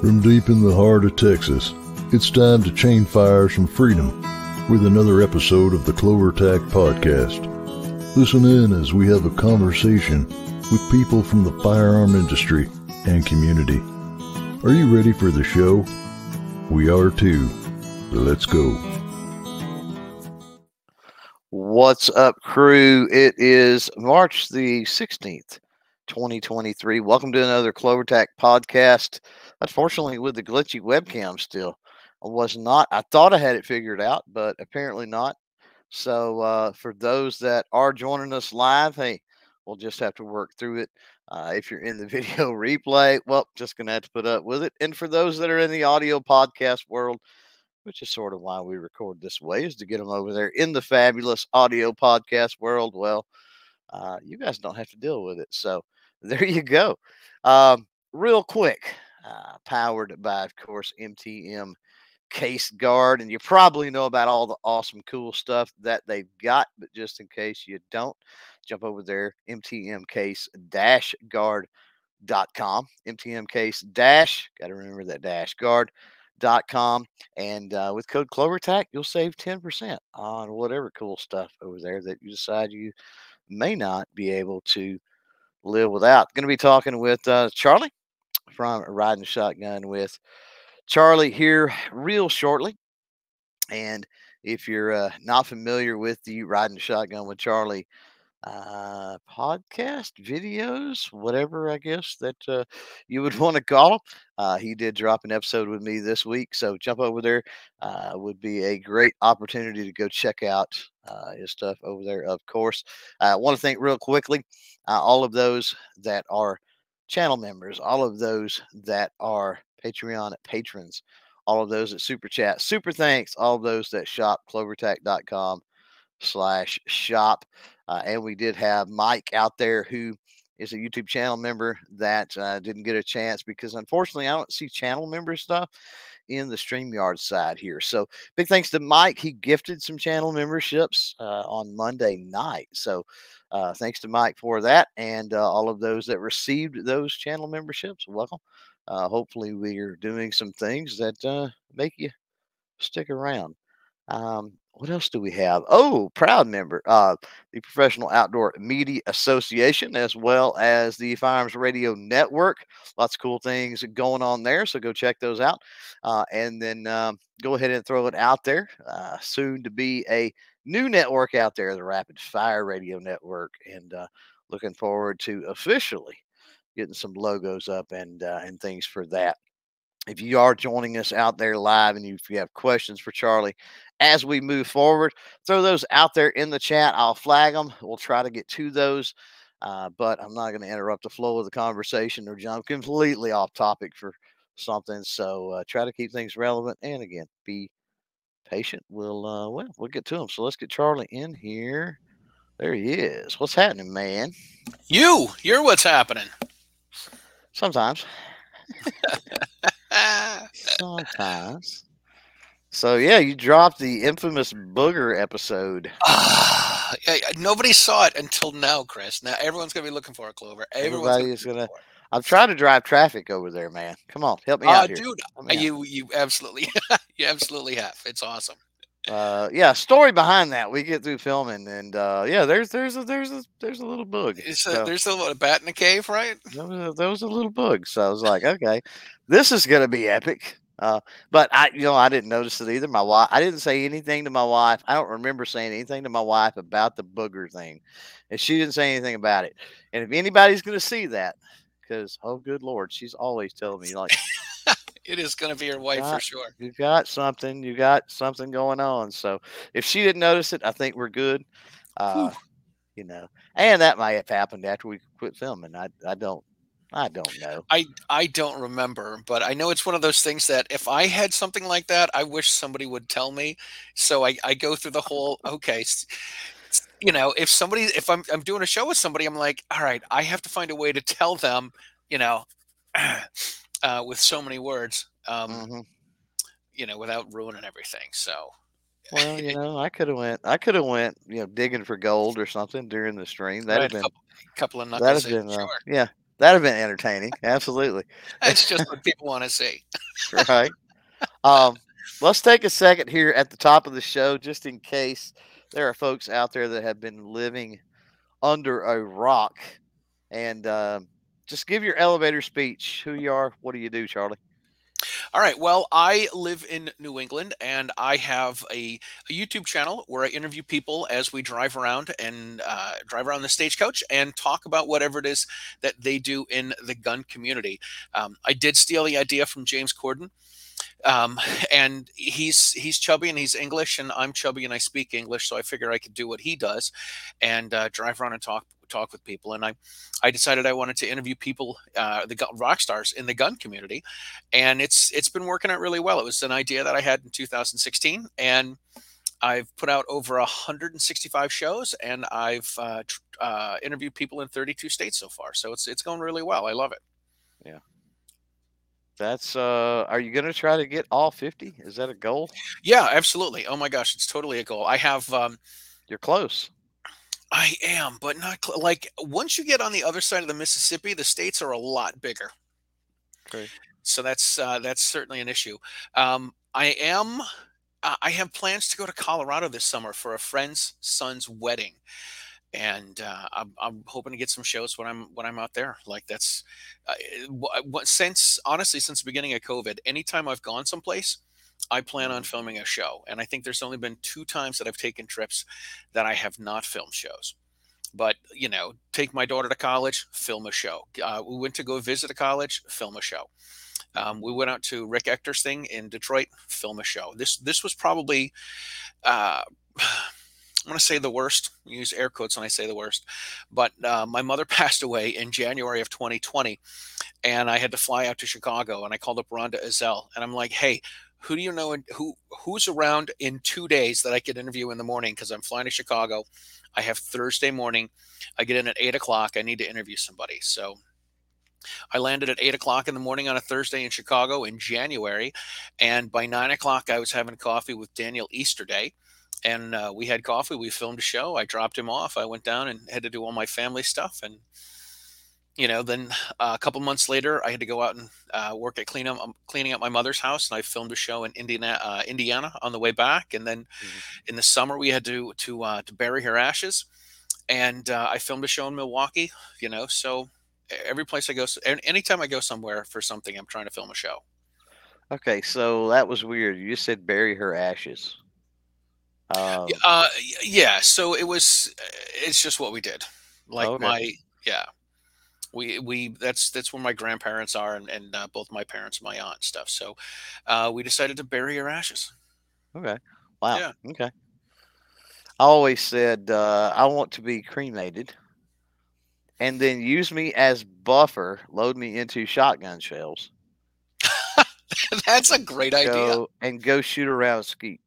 From deep in the heart of Texas, it's time to chain fires from freedom with another episode of the CloverTac Podcast. Listen in as we have a conversation with people from the firearm industry and community. Are you ready for the show? We are too. Let's go. What's up, crew? It is March the 16th, 2023. Welcome to another CloverTac podcast. Unfortunately, with the glitchy webcam still, was not, I thought I had it figured out, but apparently not. So, uh, for those that are joining us live, hey, we'll just have to work through it. Uh, if you're in the video replay, well, just to have to put up with it. And for those that are in the audio podcast world, which is sort of why we record this way, is to get them over there in the fabulous audio podcast world. Well, uh, you guys don't have to deal with it. So there you go. Um, real quick, uh, powered by, of course, MTM Case-Gard. And you probably know about all the awesome, cool stuff that they've got. But just in case you don't, jump over there, MTM Case Guard.com. MTM Case Dash, got to remember that Dash Guard dot com and uh, with code clovertac you'll save 10% on whatever cool stuff over there that you decide you may not be able to live without going to be talking with uh, charlie from riding shotgun with charlie here real shortly and if you're uh, not familiar with the riding shotgun with charlie uh, podcast videos, whatever I guess that uh, you would want to call them. Uh, he did drop an episode with me this week, so jump over there. Uh, would be a great opportunity to go check out uh, his stuff over there. Of course, I want to thank real quickly uh, all of those that are channel members, all of those that are Patreon patrons, all of those at Super Chat, Super Thanks, all of those that shop clovertac.com slash shop. Uh, and we did have Mike out there who is a YouTube channel member that uh, didn't get a chance because unfortunately I don't see channel member stuff in the StreamYard side here. So big thanks to Mike. He gifted some channel memberships uh, on Monday night. So uh, thanks to Mike for that and uh, all of those that received those channel memberships. Welcome. Uh, hopefully we are doing some things that make you stick around. Um, what else do we have? Oh, proud member, uh, the Professional Outdoor Media Association, as well as the Firearms Radio Network. Lots of cool things going on there, so go check those out. Uh, and then um, go ahead and throw it out there. Uh, soon to be a new network out there, the Rapid Fire Radio Network, and uh, looking forward to officially getting some logos up and uh, and things for that if you are joining us out there live and if you have questions for Charlie as we move forward. Throw those out there in the chat. I'll flag them. We'll try to get to those. Uh, but I'm not going to interrupt the flow of the conversation or jump completely off topic for something. So uh, try to keep things relevant. And again, be patient. We'll uh, well, we'll get to them. So let's get Charlie in here. There he is. What's happening, man? You, you're what's happening. Sometimes. Sometimes. So yeah, you dropped the infamous booger episode. Uh, nobody saw it until now, Chris. Now everyone's gonna be looking for a Clover. Everybody's gonna. gonna I'm trying to drive traffic over there, man. Come on, help me uh, out here. dude. You you absolutely you absolutely have. It's awesome. Uh, yeah, story behind that. We get through filming, and uh, yeah, there's there's a there's a there's a little bug. A, so, there's a, a bat in the cave, right? There was, a, there was a little bug, so I was like, okay, this is gonna be epic. Uh, but I, you know, I didn't notice it either. My wife, I didn't say anything to my wife. I don't remember saying anything to my wife about the booger thing, and she didn't say anything about it. And if anybody's to see that, because oh, good lord, she's always telling me like, it is going to be your wife got, for sure. You got something. You got something going on. So if she didn't notice it, I think we're good. Uh, you know, and that might have happened after we quit filming. I I don't I don't know. I I don't remember, but I know it's one of those things that if I had something like that, I wish somebody would tell me. So I, I go through the whole okay, you know, if somebody if I'm I'm doing a show with somebody, I'm like, all right, I have to find a way to tell them, you know, uh, with so many words, um, mm-hmm. you know, without ruining everything. So well, you know, I could have went. I could have went. You know, digging for gold or something during the stream. That have been couple, couple of knuckles. That'd have been. Uh, yeah, That'd have been entertaining. Absolutely. That's just what people want to see. right. Um, let's take a second here at the top of the show, just in case there are folks out there that have been living under a rock, and uh, just give your elevator speech. Who you are? What do you do, Charlie? All right. Well, I live in New England and I have a, a YouTube channel where I interview people as we drive around and uh, drive around the stagecoach and talk about whatever it is that they do in the gun community. Um, I did steal the idea from James Corden. Um, and he's he's chubby and he's English, and I'm chubby and I speak English, so I figure I could do what he does, and uh, drive around and talk talk with people. And I, I decided I wanted to interview people, uh, the rock stars in the gun community, and it's it's been working out really well. It was an idea that I had in 2016, and I've put out over 165 shows, and I've uh, uh, interviewed people in 32 states so far. So it's it's going really well. I love it. Yeah. That's uh are you going to try to get all 50? Is that a goal? Yeah, absolutely. Oh my gosh, it's totally a goal. I have um you're close. I am, but not cl- like once you get on the other side of the Mississippi, the states are a lot bigger. Okay. So that's uh, that's certainly an issue. Um, I am. Uh, I have plans to go to Colorado this summer for a friend's son's wedding, and uh, I'm, I'm, hoping to get some shows when I'm when I'm out there. Like that's uh, what, since honestly since the beginning of COVID, anytime I've gone someplace, I plan on filming a show. And I think there's only been two times that I've taken trips that I have not filmed shows. But, you know, take my daughter to college, film a show. Uh, we went to go visit a college, film a show. Um, we went out to Rick Ector's thing in Detroit, film a show. This this was probably, uh, I want to say the worst. Use air quotes when I say the worst. But uh, my mother passed away in January of 2020, and I had to fly out to Chicago. And I called up Rhonda Ezell, and I'm like, "Hey, who do you know who who's around in two days that I could interview in the morning because I'm flying to Chicago. I have Thursday morning. I get in at eight o'clock. I need to interview somebody. So I landed at eight o'clock in the morning on a Thursday in Chicago in January, and by nine o'clock I was having coffee with Daniel Easterday, and uh, we had coffee. We filmed a show. I dropped him off. I went down and had to do all my family stuff, and you know, then uh, a couple months later, I had to go out and uh, work at clean up, um, cleaning up my mother's house, and I filmed a show in Indiana, uh, Indiana on the way back. And then mm-hmm. in the summer, we had to to uh, to bury her ashes, and uh, I filmed a show in Milwaukee. You know, so every place I go, anytime I go somewhere for something, I'm trying to film a show. Okay, so that was weird. You just said bury her ashes. Um, uh, yeah. So it was. It's just what we did. Like okay. my yeah we we that's that's where my grandparents are and, and uh, both my parents and my aunt and stuff so uh, we decided to bury her ashes. Okay wow yeah. okay. I always said uh, i want to be cremated. And then use me as buffer load me into shotgun shells. That's a great go, idea and go shoot around skeet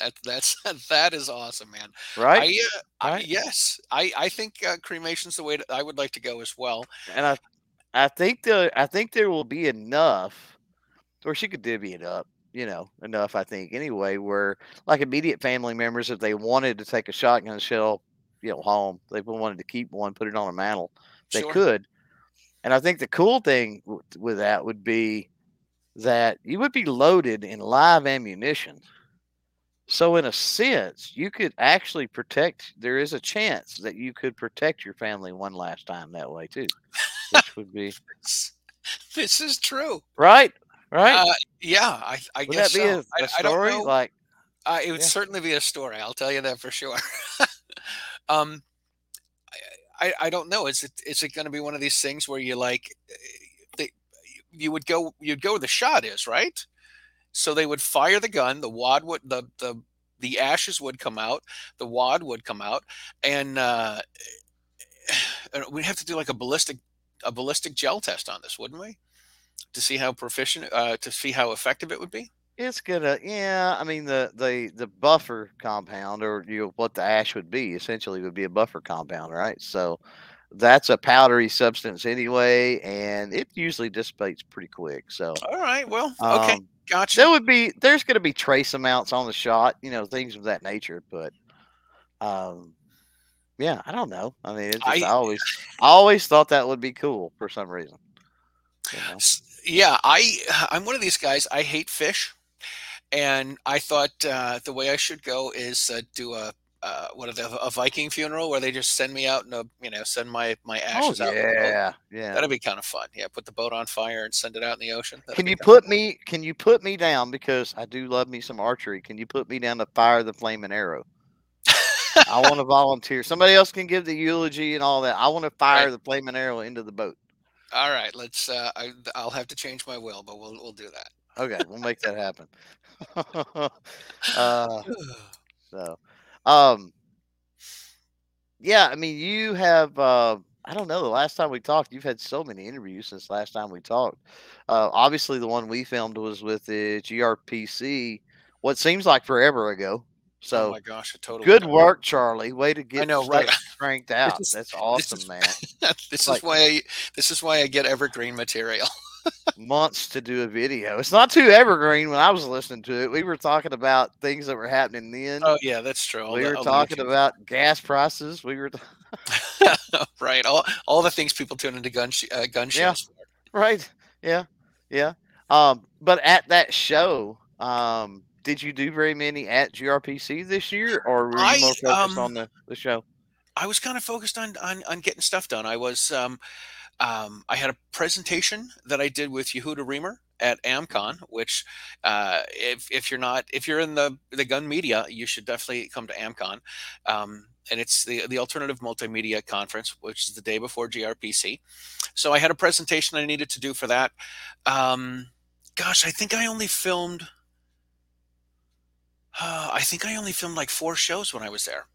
that that's that is awesome, man. Right? I, uh, right? I, yes, I I think uh, cremation's the way to, I would like to go as well. And I I think the I think there will be enough, or she could divvy it up. You know, enough. I think anyway, where like immediate family members, if they wanted to take a shotgun shell, you know, home, they wanted to keep one, put it on a mantle, they sure. could. And I think the cool thing with that would be that you would be loaded in live ammunition. So, in a sense, you could actually protect. There is a chance that you could protect your family one last time that way too, which would be. this is true, right? Right? Uh, yeah, I, I would guess that be so. a, a story? like, uh, it would yeah. certainly be a story. I'll tell you that for sure. um, I, I don't know. Is it is it going to be one of these things where you like, eh, they, you would go you'd go where the shot is, right? So they would fire the gun, the wad would the the the ashes would come out, the wad would come out, and uh, we'd have to do like a ballistic a ballistic gel test on this, wouldn't we? To see how proficient, uh, to see how effective it would be. It's gonna, yeah. I mean, the the the buffer compound, or you know, what the ash would be, essentially would be a buffer compound, right? So that's a powdery substance anyway, and it usually dissipates pretty quick. So, all right, well, okay. Um, Gotcha. There would be there's going to be trace amounts on the shot, you know, things of that nature. But, um, Yeah, I don't know. I mean, it's just, I, I- always, I always thought that would be cool for some reason. You know? Yeah, I I'm one of these guys. I hate fish, and I thought uh, the way I should go is uh, do a uh, what are they, a Viking funeral where they just send me out and uh, you know send my my Oh ashes out. in yeah, yeah. That'd be kind of fun. Yeah, put the boat on fire and send it out in the ocean. That'd Can you put me? Can you put me down because I do love me some archery? Can you put me down to fire the flaming arrow? I want to volunteer. Somebody else can give the eulogy and all that. I want to fire Right. the flaming arrow into the boat. All right, let's. Uh, I, I'll have to change my will, but we'll we'll do that. Okay, we'll make that happen. uh, so, um, yeah, I mean, you have. Uh, I don't know. The last time we talked, you've had so many interviews since last time we talked. Uh, obviously, the one we filmed was with the GRPC. What seems like forever ago. oh So my gosh, I totally. good work, Charlie. Way to get I know, right? cranked out. is- That's this awesome, is- man. this is why I, this is why I get evergreen material. Months to do a video. It's not too evergreen when I was listening to it. We were talking about things that were happening then. Oh yeah, that's true. All we the- were talking about gas prices. We were t- right. All all the things people tune into gun sh- uh, gun Yeah. shows. for. right. Yeah. Yeah. Um, but at that show, um, did you do very many at GRPC this year or were you I, more focused um, on the, the show? I was kind of focused on on, on getting stuff done. I was um, um, I had a presentation that I did with Yehuda Remer at AmCon, which uh, if if you're not if you're in the the gun media, you should definitely come to AmCon. Um, and it's the the alternative multimedia conference, which is the day before GRPC. So I had a presentation I needed to do for that. Um, gosh, I think I only filmed. Uh, I think I only filmed like four shows when I was there,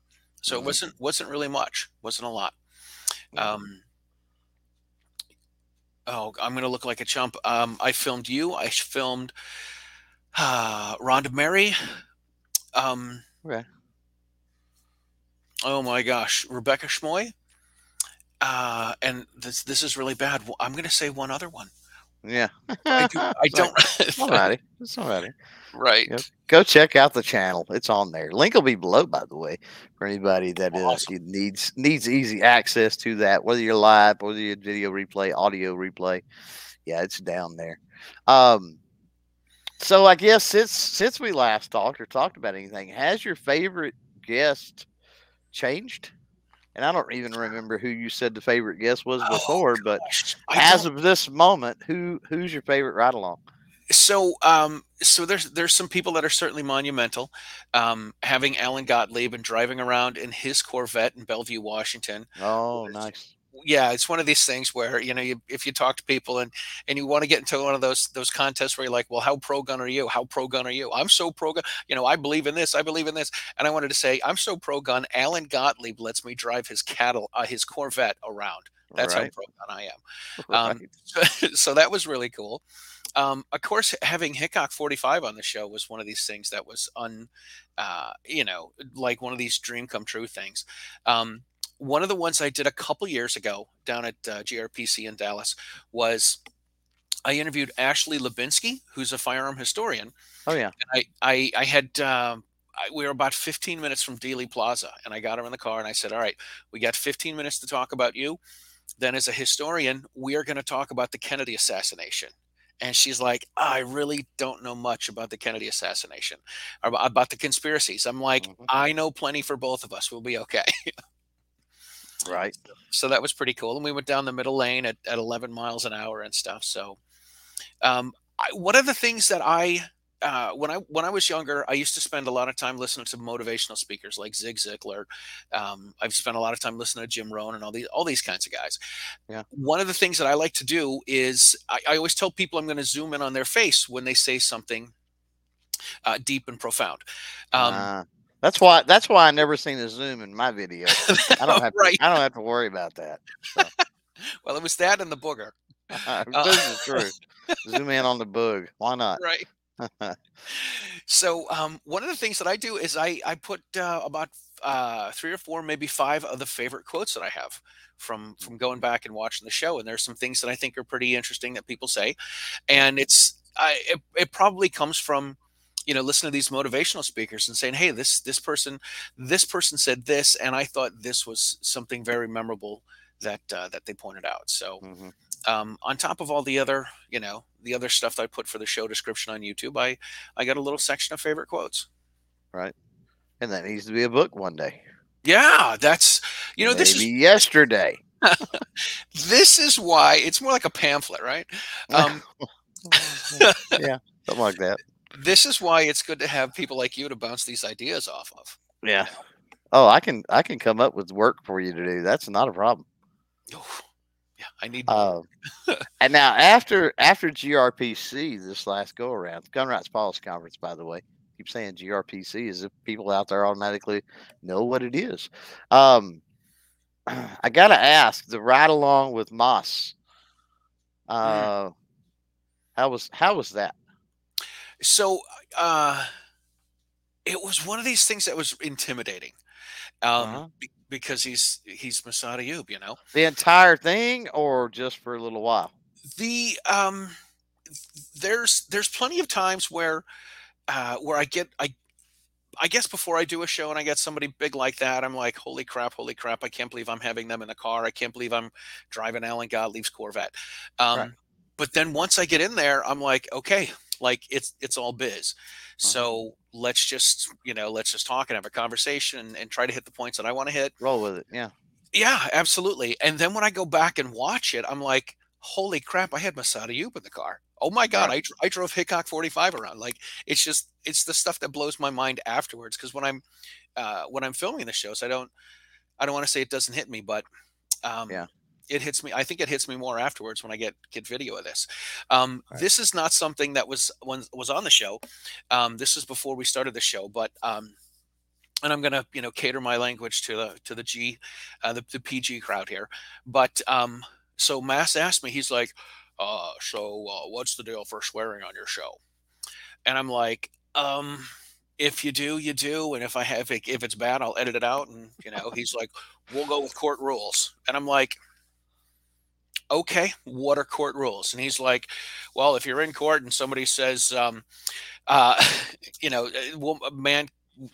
so it Mhm. wasn't wasn't really much, wasn't a lot. Um, oh, I'm gonna look like a chump. Um, I filmed you. I filmed uh, Rhonda Mary. Um, Okay. oh my gosh, Rebecca Schmoy. Uh, and this this is really bad. I'm gonna say one other one. Yeah. I, do, I don't. Alrighty. It's alrighty. right. Yep. Go check out the channel. It's on there. Link will be below, by the way, for anybody that Awesome. needs needs easy access to that. Whether you're live, whether you're video replay, audio replay, yeah, it's down there. Um, so I guess since since we last talked or talked about anything, has your favorite guest changed? And I don't even remember who you said the favorite guest was Oh, before, but as of this moment, who who's your favorite ride along? so um so there's there's some people that are certainly monumental um having alan gottlieb and driving around in his corvette in bellevue washington Oh, nice. Yeah it's one of these things where you know you, if you talk to people and and you want to get into one of those those contests where you're like well how pro gun are you how pro gun are you i'm so pro gun you know i believe in this i believe in this and i wanted to say i'm so pro gun alan gottlieb lets me drive his cattle uh, his corvette around that's right. how pro gun i am right. um, so, so that was really cool. Um, of course, having Hickok 45 on the show was one of these things that was un, uh, you know, like one of these dream come true things. Um, one of the ones I did a couple years ago down at uh, GRPC in Dallas was I interviewed Ashley Hlebinsky, who's a firearm historian. oh yeah. I I, I had um, I, we were about 15 minutes from Dealey Plaza, and I got her in the car and I said, "All right, we got 15 minutes to talk about you. Then, as a historian, we are going to talk about the Kennedy assassination." And she's like, "I really don't know much about the Kennedy assassination, or about, the conspiracies." I'm like, Mhm. "I know plenty for both of us. We'll be okay." Right. so that was pretty cool. And we went down the middle lane at, at 11 miles an hour and stuff. So, um, I, one of the things that I, uh, when I when I was younger, I used to spend a lot of time listening to motivational speakers like Zig Ziglar. Um, I've spent a lot of time listening to Jim Rohn and all these all these kinds of guys. Yeah. One of the things that I like to do is I, I always tell people I'm going to zoom in on their face when they say something uh, deep and profound. Um, Ah, that's why. That's why I never seen a zoom in my video. I don't have. right. To, I don't have to worry about that. Well, it was that and the booger. this is true. Zoom in on the bug. Why not? Right. So um, one of the things that I do is I I put uh, about uh, three or four, maybe five of the favorite quotes that I have from from going back and watching the show, and there's some things that I think are pretty interesting that people say, and it's I it, it probably comes from you know listen to these motivational speakers and saying hey this this person this person said this and i thought this was something very memorable that uh, that they pointed out so hmm um, on top of all the other you know the other stuff that i put for the show description on youtube i i got a little section of favorite quotes Right. And that needs to be a book one day. yeah that's you know this is Maybe yesterday. this is why it's more like a pamphlet right um, yeah, something like that. This is why it's good to have people like you to bounce these ideas off of Yeah. Oh, I can I can come up with work for you to do. That's not a problem. Yeah i need Um, and now after after GRPC this last go around, Gun Rights Policy Conference, by the way, keep saying GRPC as if people out there automatically know what it is. Um, I gotta ask the ride along with Mas. Uh, how was how was that? So uh it was one of these things that was intimidating um Uh-huh. be- because he's he's Massad Ayoob, you know The entire thing, or just for a little while? the um there's there's plenty of times where uh where I get I I guess before I do a show and I get somebody big like that, I'm like, holy crap, holy crap! I can't believe I'm having them in the car. I can't believe I'm driving Alan Gottlieb's Corvette. Um, Right. But then once I get in there, I'm like, okay, like it's it's all biz. Uh-huh. So let's just you know let's just talk and have a conversation and, and try to hit the points that I want to hit. Roll with it. Yeah. Yeah, absolutely. And then when I go back and watch it, I'm like, holy crap, I had Massad Ayoob in the car. Oh my God, I, dr- I drove Hickok 45 around. Like it's just, it's the stuff that blows my mind afterwards. Cause when I'm, uh, when I'm filming the shows, I don't, I don't want to say it doesn't hit me, but, um, Yeah. It hits me. I think it hits me more afterwards when I get, get video of this. Um, Right. this is not something that was, when, was on the show. Um, this is before we started the show, but, um, and I'm gonna, you know, cater my language to the to the G, uh, the, the PG crowd here. But um, so Mas asked me, he's like, uh, so uh, what's the deal for swearing on your show? And I'm like, um, if you do, you do, and if I have, if it's bad, I'll edit it out. And you know, he's like, we'll go with court rules. And I'm like, okay, what are court rules? And he's like, well, if you're in court and somebody says, um, uh, you know, a man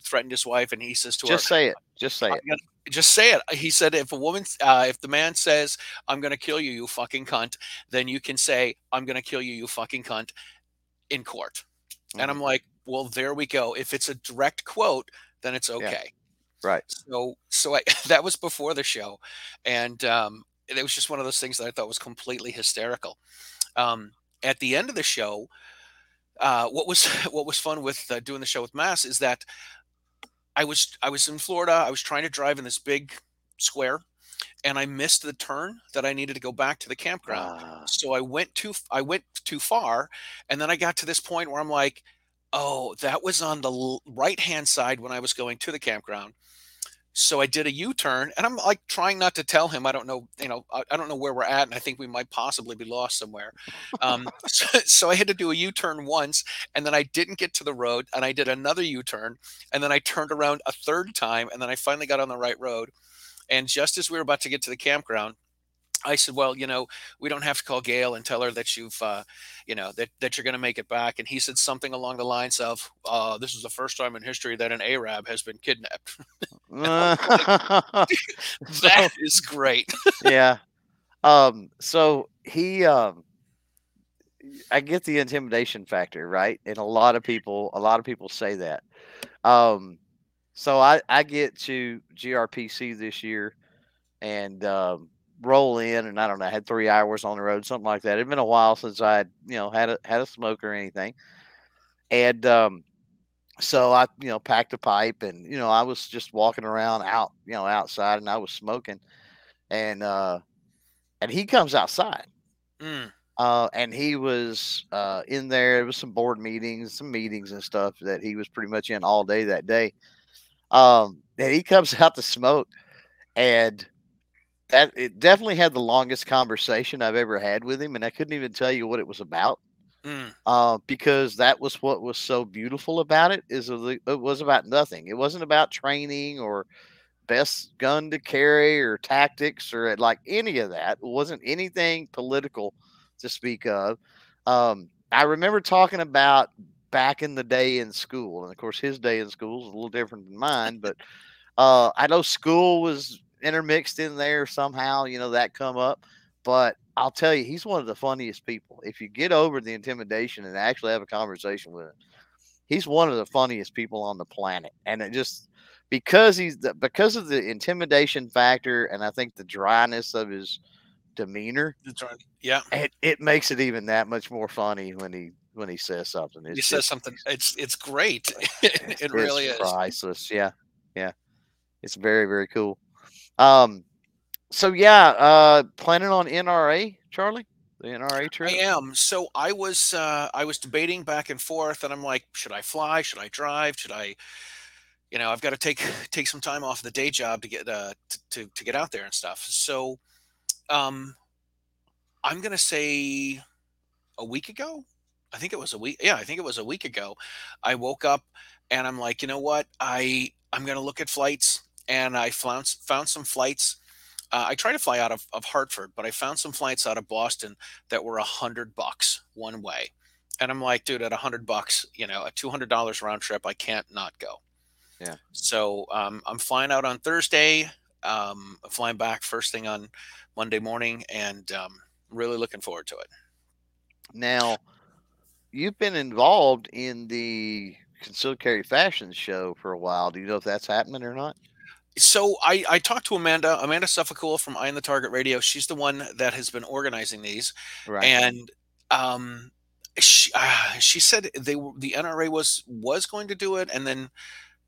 threatened his wife, and he says to her, Just say it. Just say it. just say it. He said, if a woman, uh, if the man says, I'm going to kill you, you fucking cunt, then you can say, I'm going to kill you, you fucking cunt in court. And Mhm. I'm like, well, there we go. If it's a direct quote, then it's okay. Right. So, so I, that was before the show. And, um, it was just one of those things that I thought was completely hysterical. Um, at the end of the show, uh, what was what was fun with uh, doing the show with Mas is that I was I was in Florida. I was trying to drive in this big square, and I missed the turn that I needed to go back to the campground. Ah, So I went too I went too far, and then I got to this point where I'm like, oh, that was on the right hand side when I was going to the campground. So I did a U-turn, and I'm like trying not to tell him. I don't know, you know, I, I don't know where we're at, and I think we might possibly be lost somewhere. Um, so, so I had to do a U-turn once, and then I didn't get to the road, and I did another U-turn, and then I turned around a third time, and then I finally got on the right road. And just as we were about to get to the campground, I said, "Well, you know, we don't have to call Gail and tell her that you've, uh, you know, that that you're going to make it back." And he said something along the lines of, uh, "This is the first time in history that an Arab has been kidnapped." that is great. yeah. Um, so he um I get the intimidation factor, right? And a lot of people a lot of people say that. Um so I I get to GRPC this year and um roll in and I don't know, I had 3 hours on the road something like that. It'd been a while since I had, you know, had a had a smoke or anything. And um so I, you know, packed a pipe and you know, I was just walking around out, you know, outside and I was smoking. And uh and he comes outside. Mm, uh and he was uh in there. It was some board meetings some meetings and stuff that he was pretty much in all day that day. Um and he comes out to smoke and that it definitely had the longest conversation i've ever had with him and i couldn't even tell you what it was about mm, uh, because that was what was so beautiful about it is it was about nothing it wasn't about training or best gun to carry or tactics or like any of that. It wasn't anything political to speak of. Um, I remember talking about back in the day in school, and of course his day in school is a little different than mine, but uh, I know school was intermixed in there somehow. You know that come up, but I'll tell you, he's one of the funniest people. If you get over the intimidation and actually have a conversation with him, he's one of the funniest people on the planet, and it just because he's the, because of the intimidation factor, and I think the dryness of his demeanor. Yeah, it, it makes it even that much more funny when he when he says something. It's he says something. It's it's great. it it's really is priceless. Yeah, yeah. It's very very cool. Um, so yeah, uh, planning on NRA, Charlie. The NRA trip. I am. So I was uh, I was debating back and forth, and I'm like, should I fly? Should I drive? Should I? You know, I've got to take take some time off the day job to get uh, to, to to get out there and stuff. So, um, I'm gonna say a week ago. I think it was a week. Yeah, I think it was a week ago. I woke up and I'm like, you know what? I I'm gonna look at flights, and I found found some flights uh, I tried to fly out of, of Hartford, but I found some flights out of Boston that were a hundred bucks one way. And I'm like, dude, at a hundred bucks, you know, a two hundred dollars round trip, I can't not go. Yeah. So um, I'm flying out on Thursday. Um, flying back first thing on Monday morning, and um, really looking forward to it. Now, you've been involved in the concealed carry fashion show for a while. Do you know if that's happening or not? So I, I talked to Amanda, Amanda Suffecool from Eye on the Target Radio. She's the one that has been organizing these, right. and um, she uh, she said they the NRA was was going to do it, and then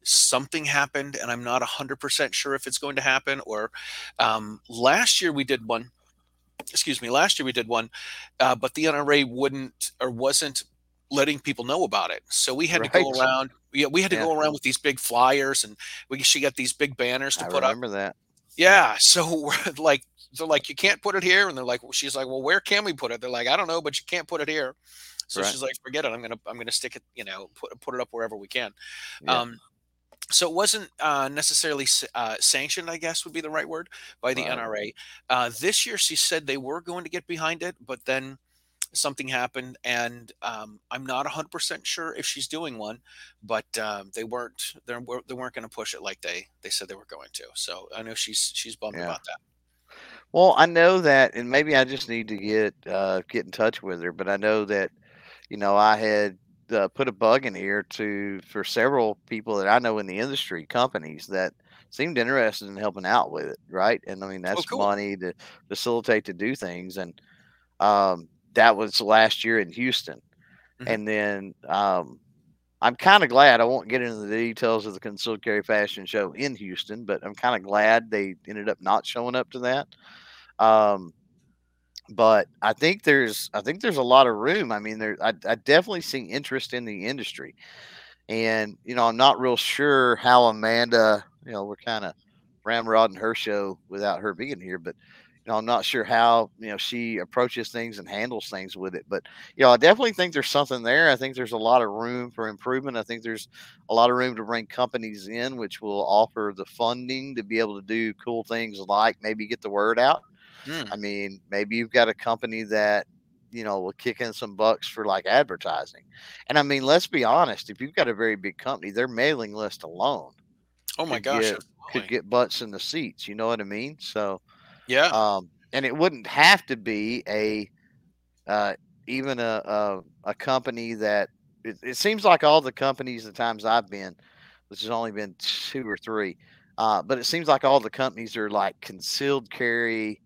something happened, and I'm not hundred percent sure if it's going to happen. Or um, last year we did one. Excuse me. Last year we did one, uh, but the NRA wouldn't or wasn't letting people know about it. So we had right. to go around. Yeah, we had to yeah. go around with these big flyers, and we she got these big banners to I put up. Remember that? Yeah. So we're like, they're like, you can't put it here, and they're like, she's like, well, where can we put it? They're like, I don't know, but you can't put it here. So right. she's like, forget it. I'm gonna I'm gonna stick it. You know, put put it up wherever we can. Yeah. Um, so it wasn't uh, necessarily uh, sanctioned, I guess would be the right word, by the NRA. Uh, this year, she said they were going to get behind it, but then something happened, and um, I'm not 100% sure if she's doing one, but um, they weren't they weren't, they weren't going to push it like they they said they were going to. So I know she's she's bummed yeah. about that. Well, I know that, and maybe I just need to get uh, get in touch with her. But I know that, you know, I had uh, put a bug in here to for several people that I know in the industry, companies that seemed interested in helping out with it, right? And I mean, oh, that's oh, cool. money to facilitate to do things, and um, that was last year in Houston. Mm-hmm. And then um, I'm kind of glad I won't get into the details of the concealed carry fashion show in Houston, but I'm kind of glad they ended up not showing up to that. Um, but I think there's I think there's a lot of room. I mean, there I, I definitely see interest in the industry, and you know I'm not real sure how Amanda. You know, we're kind of ramrodding her show without her being here, but know, I'm not sure how you know she approaches things and handles things with it, but you know, I definitely think there's something there. I think there's a lot of room for improvement. I think there's a lot of room to bring companies in which will offer the funding to be able to do cool things like maybe get the word out. Hmm. I mean, maybe you've got a company that you know will kick in some bucks for like advertising, and I mean, let's be honest. If you've got a very big company, their mailing list alone, oh my gosh, get, could get butts in the seats. You know what I mean? So yeah. Um, and it wouldn't have to be a uh, even a, a, a company that it, it, seems like all the companies the times I've been, which has only been two or three, uh, but it seems like all the companies are like concealed carry,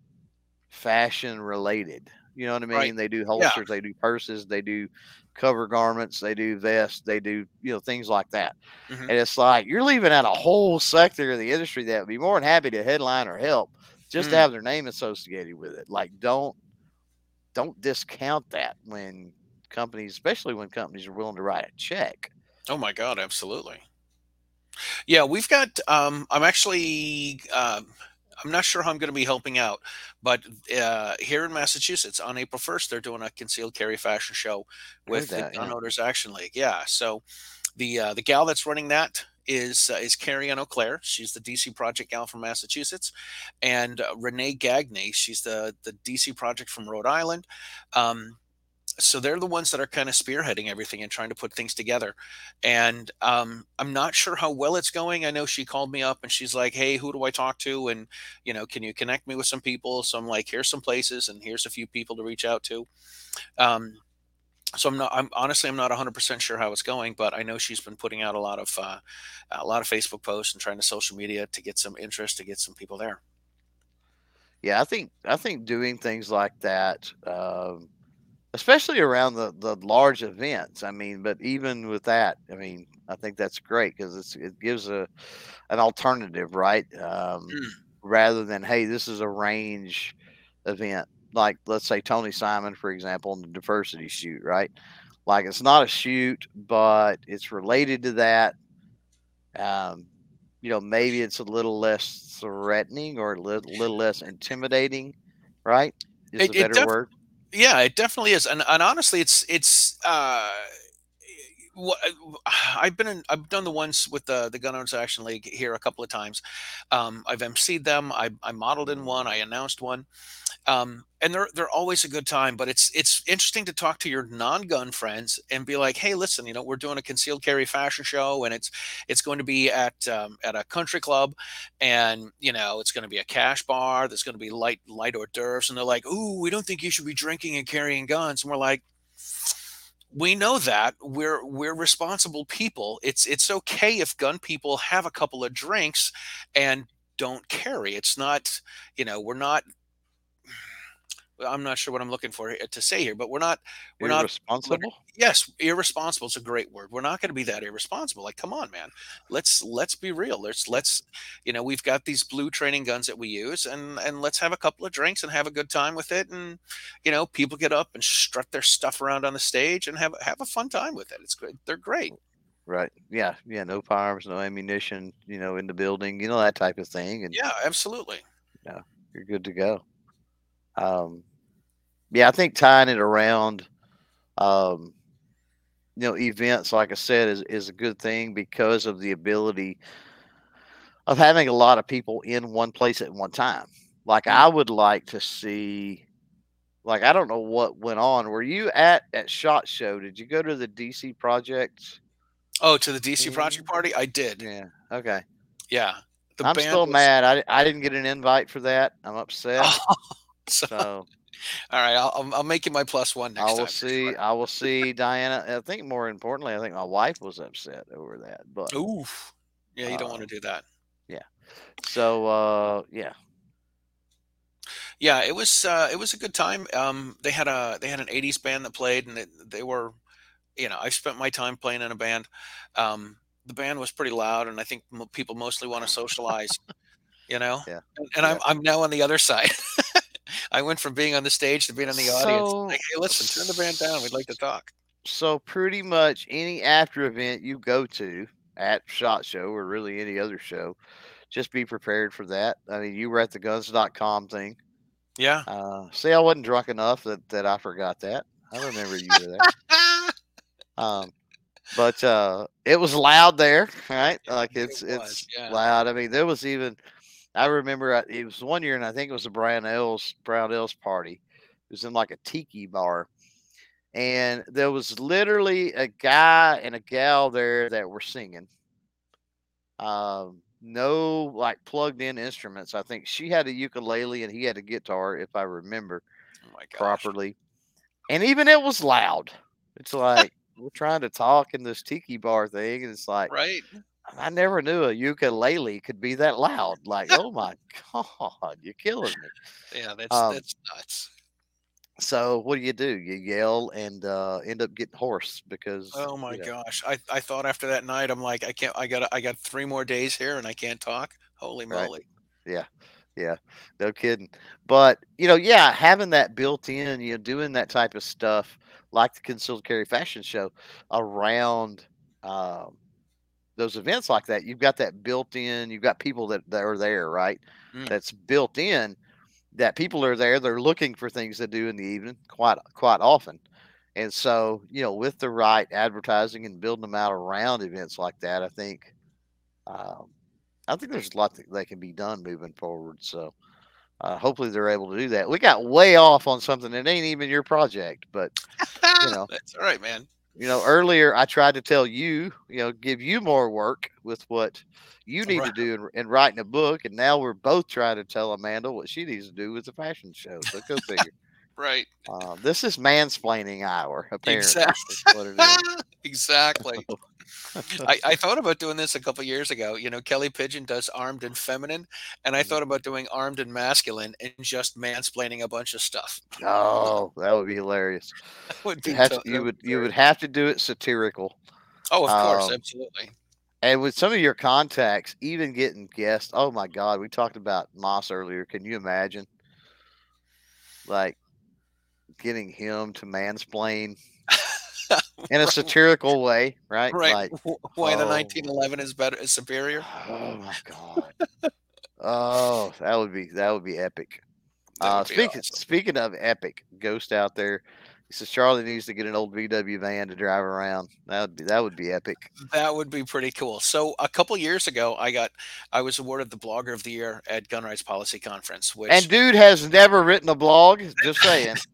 fashion related. You know what I mean? Right. They do holsters, yeah. they do purses, they do cover garments, they do vests, they do you know things like that. Mm-hmm. And it's like you're leaving out a whole sector of the industry that would be more than happy to headline or help just mm. to have their name associated with it. Like don't don't discount that when companies, especially when companies are willing to write a check. Oh my God, absolutely. Yeah, we've got. Um, I'm actually. Um, I'm not sure how I'm going to be helping out, but uh, here in Massachusetts on April 1st, they're doing a concealed carry fashion show with that, the Gun yeah. Owners Action League. Yeah, so the uh, the gal that's running that is uh, is Carrie Ann O'Clair. She's the DC Project gal from Massachusetts, and uh, Renee Gagne. She's the the DC Project from Rhode Island. Um, so they're the ones that are kind of spearheading everything and trying to put things together. And um, I'm not sure how well it's going. I know she called me up and she's like, "Hey, who do I talk to?" And you know, can you connect me with some people? So I'm like, "Here's some places, and here's a few people to reach out to." Um, so I'm not. I'm honestly, I'm not 100 percent sure how it's going, but I know she's been putting out a lot of uh, a lot of Facebook posts and trying to social media to get some interest, to get some people there. Yeah, I think I think doing things like that, um, especially around the the large events. I mean, but even with that, I mean, I think that's great because it's it gives a an alternative, right? Um, Mm. rather than hey, this is a range event, like let's say Tony Simon, for example, in the diversity shoot, right? Like it's not a shoot, but it's related to that. Um, you know, maybe it's a little less threatening or a little, little less intimidating, right? Is It, a better def- word. yeah, it definitely is, and and honestly, it's it's. Uh, I've been in, I've done the ones with the the Gun Owners Action League here a couple of times. Um, I've emceed them. I, I modeled in one. I announced one. Um, and they're they're always a good time. But it's it's interesting to talk to your non-gun friends and be like, hey, listen, you know, we're doing a concealed carry fashion show, and it's it's going to be at um, at a country club, and you know, it's going to be a cash bar. There's going to be light light hors d'oeuvres, and they're like, ooh, we don't think you should be drinking and carrying guns, and we're like. We know that we're we're responsible people. It's it's okay if gun people have a couple of drinks and don't carry. It's not, you know, we're not I'm not sure what I'm looking for uh, to say here, but we're not we're not Irresponsible. yes, irresponsible is a great word. We're not going to be that irresponsible. Like, come on, man. Let's let's be real. Let's let's you know, we've got these blue training guns that we use and and let's have a couple of drinks and have a good time with it and you know, people get up and strut their stuff around on the stage and have have a fun time with it. It's good. They're great. Right. Yeah. Yeah. No firearms, no ammunition, you know, in the building, you know, that type of thing. And Yeah, absolutely. Yeah. You're good to go. Um, yeah, I think tying it around, um, you know, events, like I said, is, is a good thing because of the ability of having a lot of people in one place at one time. Like Mm. I would like to see, like I don't know what went on. Were you at at Shot Show? Did you go to the DC project? Oh, to the DC. Project Party? I did. Yeah. Okay. Yeah. The I'm still was- mad. I, I didn't get an invite for that. I'm upset. So, all right, I'll, I'll- make it my plus one next time. I will for see. sure. I will see Diana. I think more importantly, I think my wife was upset over that. But Oof. Yeah, you don't want Uh, to do that. Yeah. So uh, yeah, Yeah, it was uh, it was a good time. Um, they had a they had an '80s band that played, and it, they were, you know, I've spent my time playing in a band. Um, the band was pretty loud, and I think people mostly want to socialize. You know, Yeah, and, and I'm. I'm now on the other side. I went from being on the stage to being on the audience. So- Like, hey, listen, turn the band down. We'd like to talk. so pretty much any after event you go to at Shot Show or really any other show, just be prepared for that. I mean, you were at the guns.com thing. Yeah. Uh, see, I wasn't drunk enough that, that I forgot that. I remember you were there. Um, but uh, it was loud there, right? Like it it's was, it's yeah. loud. I mean, there was even I remember uh, it was one year, and I think it was a Brownells Brown L's party. It was in like a tiki bar, and there was literally a guy and a gal there that were singing. Um, no like plugged in instruments. I think she had a ukulele and he had a guitar, if I remember Oh properly. And even it was loud. It's like we're trying to talk in this tiki bar thing, and it's like Right. I never knew a ukulele could be that loud. Like, oh my god, you're killing me. Yeah, that's Um, that's nuts. So what do you do? You yell and uh, end up getting hoarse because Oh my you know, gosh. I, I thought after that night, I'm like, I can't, I got, I got three more days here and I can't talk. Holy Right. moly. Yeah, yeah, no kidding. But you know, yeah, having that built in, you know, doing that type of stuff like the concealed carry fashion show around um, those events like that, you've got that built in. You've got people that, that are there, right? Mm. That's built in. That people are there. They're looking for things to do in the evening quite quite often. And so, you know, with the right advertising and building them out around events like that, I think, um, I think there's a lot that, that can be done moving forward. So, uh, hopefully they're able to do that. We got way off on something that ain't even your project, but you know, That's all right, man. You know, earlier I tried to tell you, you know, give you more work with what you need to do in, in writing a book, and now we're both trying to tell Amanda what she needs to do with the fashion show. So go figure. Right. uh, this is mansplaining hour, apparently. Exactly. is what it is. exactly. I, I thought about doing this a couple years ago. You know, Kelly Pigeon does armed and feminine, and I Mhm. thought about doing armed and masculine and just mansplaining a bunch of stuff. oh, that would be hilarious. That would be You, to- you would would you would have to do it satirical. Oh, of course, um, absolutely. And with some of your contacts, even getting guests. Oh my God, we talked about Mas earlier. Can you imagine, like, getting him to mansplain in a satirical way, right? Right. Like, Wh- Why the oh. 1911 is better is superior? oh my God. oh, that would be that would be epic. That Uh, be speaking awesome. speaking of epic, Ghost out there. He says Charlie needs to get an old VW van to drive around. That would be that would be epic. That would be pretty cool. So a couple years ago, I got I was awarded the Blogger of the Year at Gun Rights Policy Conference, which And dude has never written a blog. Just saying.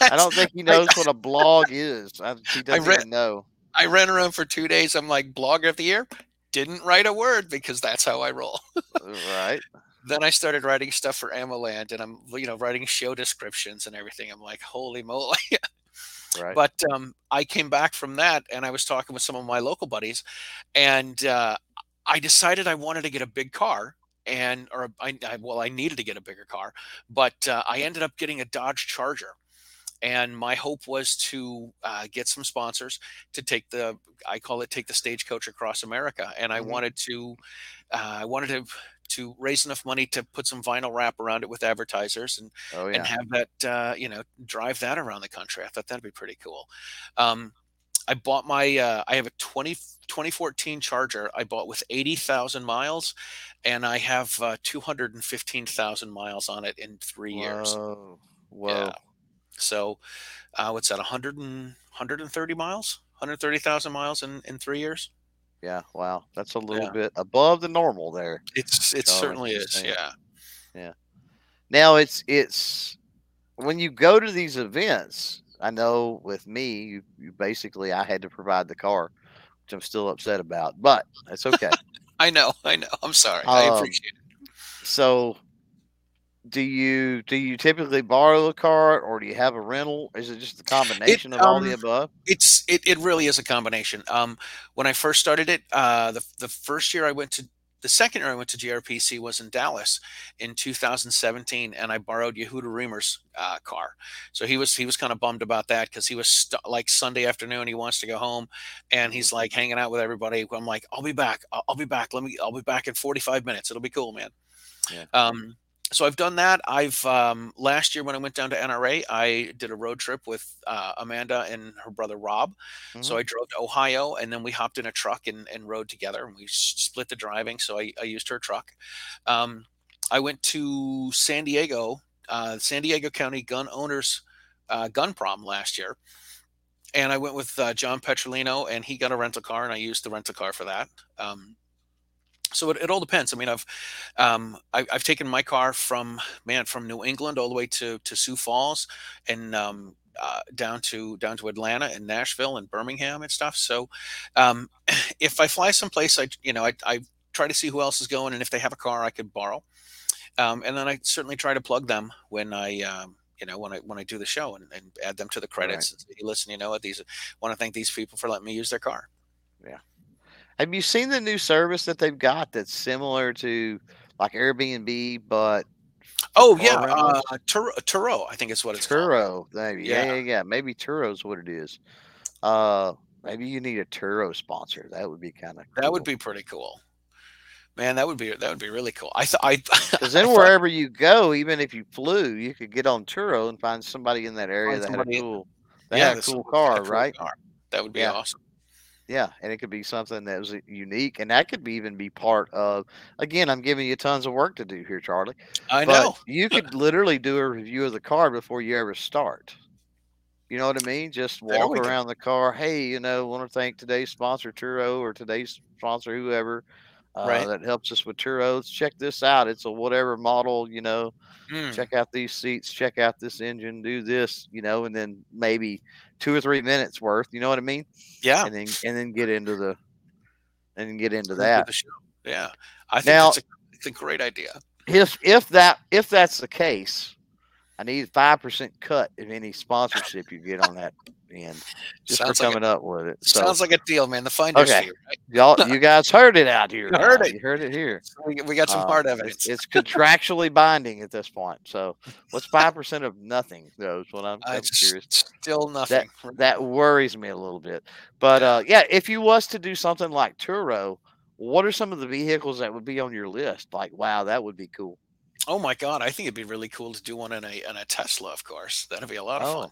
I don't think he knows what a blog is. I, he doesn't read- even know. I ran around for two days. I'm like Blogger of the Year. Didn't write a word because that's how I roll. Right. then I started writing stuff for AmmoLand, and I'm you know writing show descriptions and everything. I'm like, holy moly! Right. But um, I came back from that, and I was talking with some of my local buddies, and uh, I decided I wanted to get a big car, and or I, I well, I needed to get a bigger car, but uh, I ended up getting a Dodge Charger. And my hope was to uh, get some sponsors to take the, I call it take the stagecoach across America. And I Mhm. wanted to, uh, I wanted to, to raise enough money to put some vinyl wrap around it with advertisers and oh and have that uh, you know drive that around the country. I thought that'd be pretty cool. Um, I bought my uh, I have a 20, 2014 Charger I bought with 80,000 miles and I have uh, 215,000 miles on it in 3 years. Whoa. Whoa. Yeah. So uh, what's that 100 and, 130 miles? 130,000 miles in in 3 years? Yeah. Wow. That's a little Yeah. bit above the normal there. It's it certainly is. Yeah. Yeah. Now it's it's when you go to these events. I know with me, you, you basically I had to provide the car, which I'm still upset about, but that's okay. I know. I know. I'm sorry. I Um, appreciate it. so do you do you typically borrow a car or do you have a rental? Is it just a combination of all the um, above? It's it, it really is a combination. Um, when I first started it, uh, the the first year I went to the second year I went to GRPC was in Dallas in 2017, and I borrowed Yehuda Remer's uh, car. So he was he was kind of bummed about that because he was st- like Sunday afternoon he wants to go home, and he's like hanging out with everybody. I'm like, I'll be back. I'll, I'll be back. Let me. I'll be back in 45 minutes. It'll be cool, man. Yeah. Um, so I've done that. I've um, last year when I went down to NRA, I did a road trip with uh, Amanda and her brother Rob. So I drove to Ohio, and then we hopped in a truck and, and rode together, and we split the driving. So I, I used her truck. Um, I went to San Diego, uh, San Diego County Gun Owners uh, Gun Prom last year, and I went with uh, John Petrolino, and he got a rental car, and I used the rental car for that. Um, so it, it all depends. I mean, I've um, I, I've taken my car from man from New England all the way to to Sioux Falls, and um, uh, down to down to Atlanta and Nashville and Birmingham and stuff. So um, if I fly someplace, I you know I, I try to see who else is going, and if they have a car, I could borrow. Um, and then I certainly try to plug them when I um, you know when I when I do the show and, and add them to the credits. And say, listen, you know what? These want to thank these people for letting me use their car. Have you seen the new service that they've got that's similar to like Airbnb, but Oh yeah, uh, Turo, Turo, I think it's what it's called. Turo? Maybe. Yeah. Yeah. yeah, yeah, Maybe Turo's what it is. Uh, maybe you need a Turo sponsor. That would be kind of That would be pretty cool. Man, that would be that would be really cool. I thought I because I then thought- wherever you go, even if you flew, you could get on Turo and find somebody in that area that had a cool, that yeah, had a cool car, cool right? car. That would be Yeah. awesome. Yeah, and it could be something that was unique, and that could be even be part of. Again, I'm giving you tons of work to do here, Charlie. I but know. you could literally do a review of the car before you ever start. You know what I mean? Just walk go. around the car. Hey, you know, want to thank today's sponsor Turo or today's sponsor whoever. uh, Right. that helps us with Turos. Check this out. It's a whatever model, you know. Mm, Check out these seats. Check out this engine. Do this, you know, and then maybe two or three minutes worth. You know what I mean? yeah. And then and then get into the and get into that. Yeah. I think Now- that's a, it's a great idea. If if that if that's the case, I need five percent cut of any sponsorship you get on that end, just Sounds for like a- coming up with it. So Sounds like a deal, man. The finder's Okay. fee, right? y'all, you guys heard it out here. Heard it. You heard it here. We, we got some Uh, hard evidence. It's, contractually binding at this point. So, what's five percent of nothing? Though is what I'm, Uh, I'm curious. still nothing. That worries me a little bit. But uh, yeah, if you was to do something like Turo, what are some of the vehicles that would be on your list? Like, wow, that would be cool. Oh my god, I think it'd be really cool to do one in a in a Tesla. Of course, that'd be a lot of Oh. fun.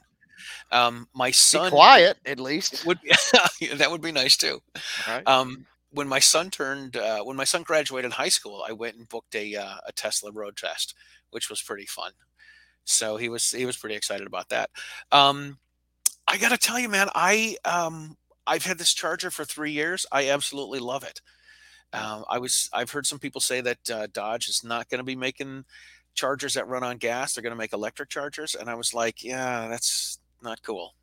Um, my Be son quiet, at least. would be, that would be nice too. Right? Um, when my son turned, uh, when my son graduated high school, I went and booked a uh, a Tesla road test, which was pretty fun. So he was he was pretty excited about that. Um, I got to tell you, man, I um, I've had this charger for three years. I absolutely love it. Um, I was I've heard some people say that uh, Dodge is not going to be making chargers that run on gas. They're going to make electric chargers, and I was like, yeah, that's not cool.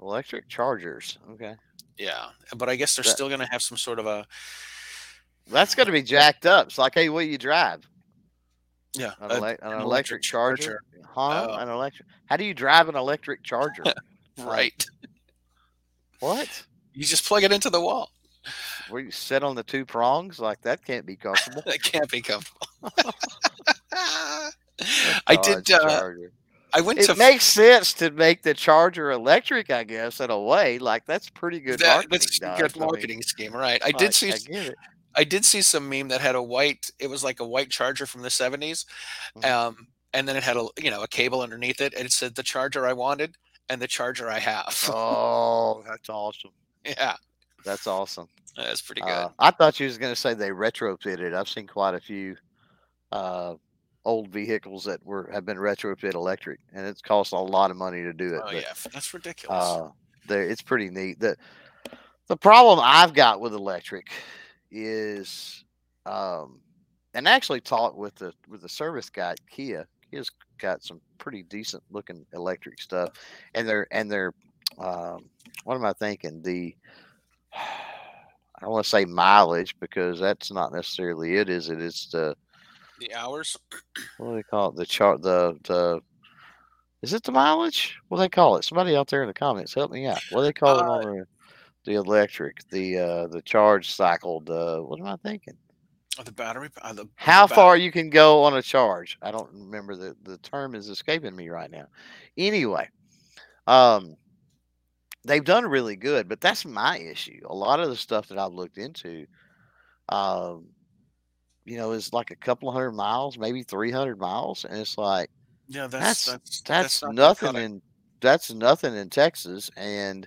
Electric chargers. Okay. Yeah, but I guess they're That- still going to have some sort of a That's going to be jacked up. It's like, hey, what do you drive? yeah An, ele- an an electric, charger? Huh? Oh. An electric. How do you drive an electric charger? right. what? You just plug it into the wall. Where you sit on the two prongs? Like that can't be comfortable. That can't be comfortable. I did. Uh, I went It to makes sense to make the charger electric, I guess, in a way. Like that's pretty good that, marketing. that's a good I mean, marketing scheme, right? I like, did see. I. I did see some meme that had a white. It was like a white charger from the seventies, Mhm. um, and then it had a you know a cable underneath it, and it said the charger I wanted and the charger I have. Oh, that's awesome. yeah, That's awesome. that's pretty good. Uh, I thought you was going to say they retrofitted. I've seen quite a few uh, old vehicles that were have been retrofit electric, and it's cost a lot of money to do it. oh but, yeah, that's ridiculous. uh, there it's pretty neat. The the problem I've got with electric is, um, and I actually talked with the with the service guy at Kia. Kia's got some pretty decent looking electric stuff, and they're and they're um, what am I thinking? The I don't want to say mileage because that's not necessarily it, is it? It's the the hours. what do they call it? The chart, the the. Is it the mileage? What do they call it? Somebody out there in the comments, help me out. What do they call it Uh, on the, the electric, the uh the charge cycle? The what am I thinking? Oh, the battery. Uh, the, the How bat- far you can go on a charge? I don't remember the the term is escaping me right now. Anyway, um, they've done really good, but that's my issue. A lot of the stuff that I've looked into, um, you know, is like a couple of hundred miles, maybe three hundred miles, and it's like Yeah, that's that's that's that's not nothing cut in that's nothing in Texas, and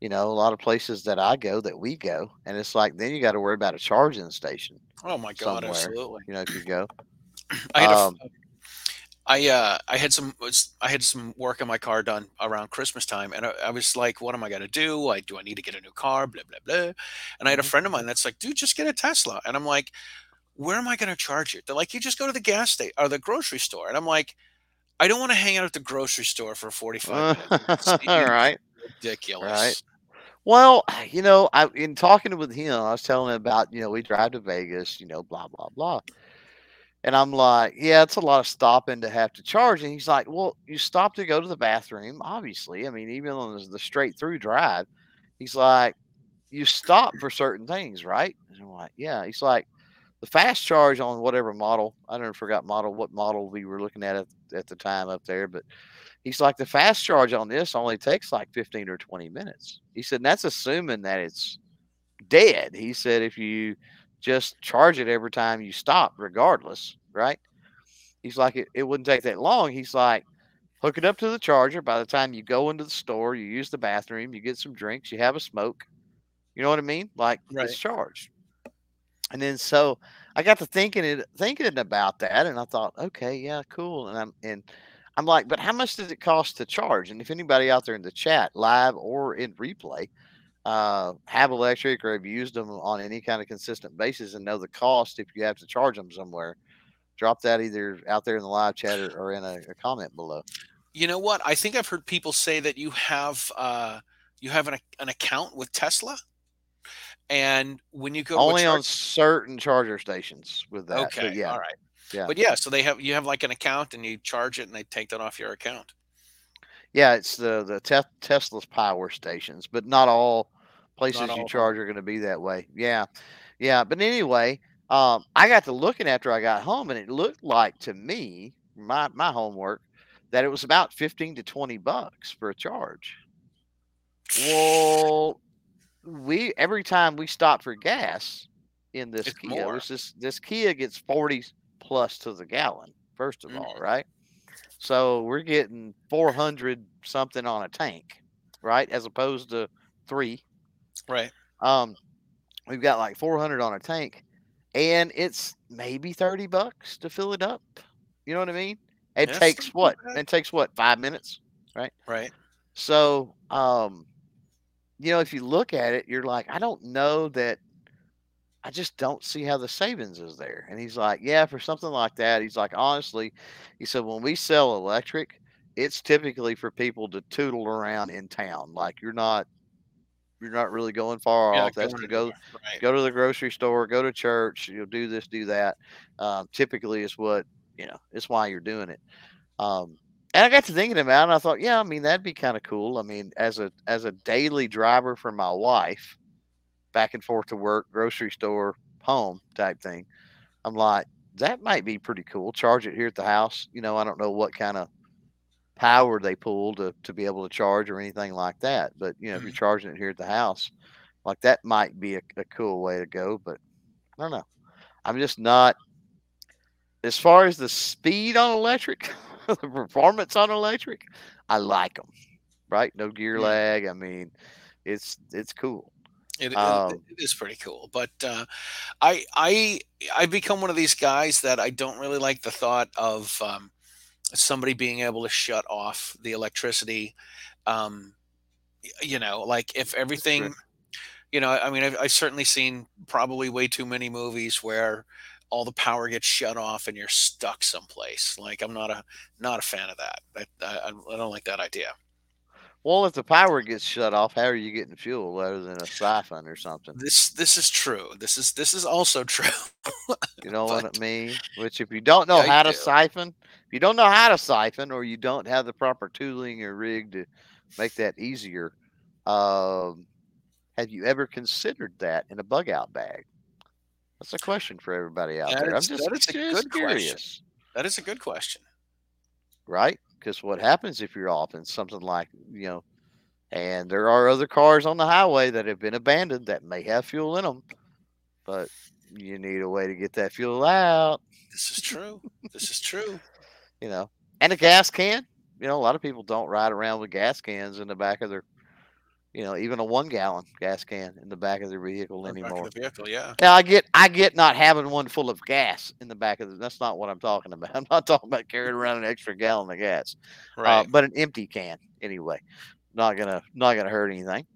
you know a lot of places that I go that we go, and it's like then you got to worry about a charging station. Oh my god, somewhere. absolutely. You know, if you go. I had a Um, I uh I had some was I had some work on my car done around Christmas time, and I, I was like, "What am I gonna do? I do I need to get a new car? Blah blah blah." And I had a Mhm. friend of mine that's like, "Dude, just get a Tesla." And I'm like, "Where am I gonna charge it?" They're like, "You just go to the gas station or the grocery store." And I'm like, "I don't want to hang out at the grocery store for 45 minutes. All right. ridiculous." Right. Well, you know, I in talking with him, I was telling him about, you know, we drive to Vegas, you know, blah blah blah. And I'm like, yeah, it's a lot of stopping to have to charge. And he's like, well, you stop to go to the bathroom, obviously. I mean, even on the, straight through drive, he's like, you stop for certain things, right? And I'm like, yeah. He's like, the fast charge on whatever model, I never forgot model, what model we were looking at at, at the time up there, but he's like, the fast charge on this only takes like 15 or 20 minutes. He said, and that's assuming that it's dead. He said, if you just charge it every time you stop, regardless, right? He's like, it, it wouldn't take that long. He's like, hook it up to the charger. By the time you go into the store, you use the bathroom, you get some drinks, you have a smoke. You know what I mean? Like Right. it's charged. And then so I got to thinking it thinking about that and I thought, okay, yeah, cool. And I'm and I'm like, but how much does it cost to charge? And if anybody out there in the chat, live or in replay, uh, have electric or have used them on any kind of consistent basis and know the cost if you have to charge them somewhere, drop that either out there in the live chat or, or in a, a comment below. You know what? I think I've heard people say that you have uh, you have an, an account with Tesla, and when you go Only on certain charger stations with that. okay, But yeah. all right, Yeah. but yeah, so they have you have like an account and you charge it and they take that off your account. Yeah, it's the the te- Tesla's power stations, but not all places you charge are going to be that way. Yeah, yeah. But anyway, um, I got to looking after I got home, and it looked like to me, my my homework, that it was about fifteen to twenty bucks for a charge. Well, we every time we stop for gas in this It's Kia, more. this this, this Kia gets forty plus to the gallon. First of all, Mhm. right? So we're getting four hundred something on a tank, right? As opposed to three. Right. Um, we've got like four hundred on a tank, and it's maybe thirty bucks to fill it up. You know what I mean? It That's takes what? bad. It takes what? Five minutes. Right? Right. So, um, you know, if you look at it, you're like, I don't know that. I just don't see how the savings is there. And he's like, Yeah, for something like that. He's like, honestly, he said, when we sell electric, it's typically for people to tootle around in town. Like you're not, you're not really going far Yeah, off. That's going to go Right. go to the grocery store, go to church, you'll do this, do that. Um, typically, is what you know. It's why you're doing it. Um, and I got to thinking about it. And I thought, yeah, I mean, that'd be kind of cool. I mean, as a as a daily driver for my wife, back and forth to work, grocery store, home type thing. I'm like, that might be pretty cool. Charge it here at the house. You know, I don't know what kind of power they pull to to be able to charge or anything like that. But you know, if you're charging it here at the house, like that might be a, a cool way to go. But I don't know. I'm just not as far as the speed on electric, the performance on electric. I like them. Right? No gear Yeah. lag. I mean, it's it's cool. It, it- Um, it is pretty cool, but uh, I I I become one of these guys that I don't really like the thought of um, somebody being able to shut off the electricity. Um, you know, like if everything, you know, I mean, I've, I've certainly seen probably way too many movies where all the power gets shut off and you're stuck someplace. Like I'm not a not a fan of that. I, I, I don't like that idea. Well, if the power gets shut off, how are you getting fuel other than a siphon or something? This this is true. This is this is also true. You know what I mean? Which, if you don't know I how to do. siphon, if you don't know how to siphon, or you don't have the proper tooling or rig to make that easier, um, have you ever considered that in a bug out bag? That's a question for everybody out That there. I'm just, that is a just good question. That is a good question. right? Because what happens if you're off in something like you know, and there are other cars on the highway that have been abandoned that may have fuel in them, but you need a way to get that fuel out. This is true. this is true. You know, and a gas can. You know, a lot of people don't ride around with gas cans in the back of their, you know, even a one gallon gas can in the back of their vehicle of anymore. the vehicle, yeah. Now I get, I get not having one full of gas in the back of the. That's not what I'm talking about. I'm not talking about carrying around an extra gallon of gas, Right. uh, but an empty can anyway. Not gonna, not gonna hurt anything.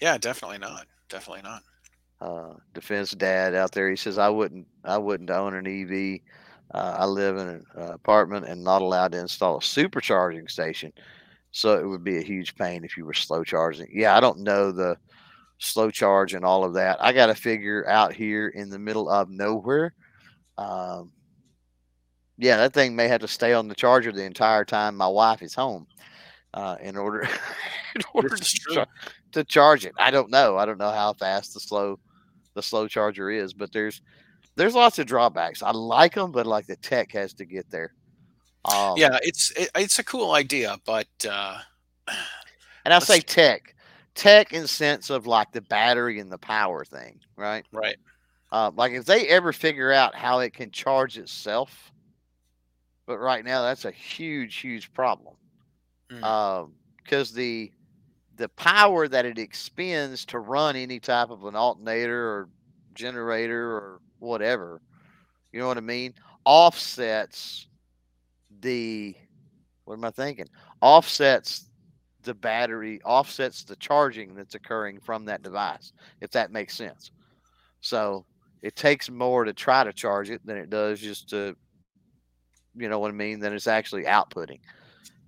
yeah, definitely not. Definitely not. uh, defense dad out there. He says, "I wouldn't, I wouldn't own an EV. Uh, I live in an uh, apartment and not allowed to install a supercharging station, so it would be a huge pain if you were slow charging." Yeah, I don't know the slow charge and all of that. I got to figure out here in the middle of nowhere. Um, yeah, that thing may have to stay on the charger the entire time my wife is home uh, in order in order to char- to charge it. I don't know. I don't know how fast the slow the slow charger is, but there's there's lots of drawbacks. I like them, but like the tech has to get there. Um, yeah, it's it, it's a cool idea, but uh, and I say tech, tech in sense of like the battery and the power thing, right? right. Uh, like if they ever figure out how it can charge itself, but right now that's a huge, huge problem. Mm. because the the power that it expends to run any type of an alternator or generator or whatever, you know what I mean, offsets the what am I thinking? Offsets the battery, offsets the charging that's occurring from that device, if that makes sense. So it takes more to try to charge it than it does just to, you know what I mean, than it's actually outputting.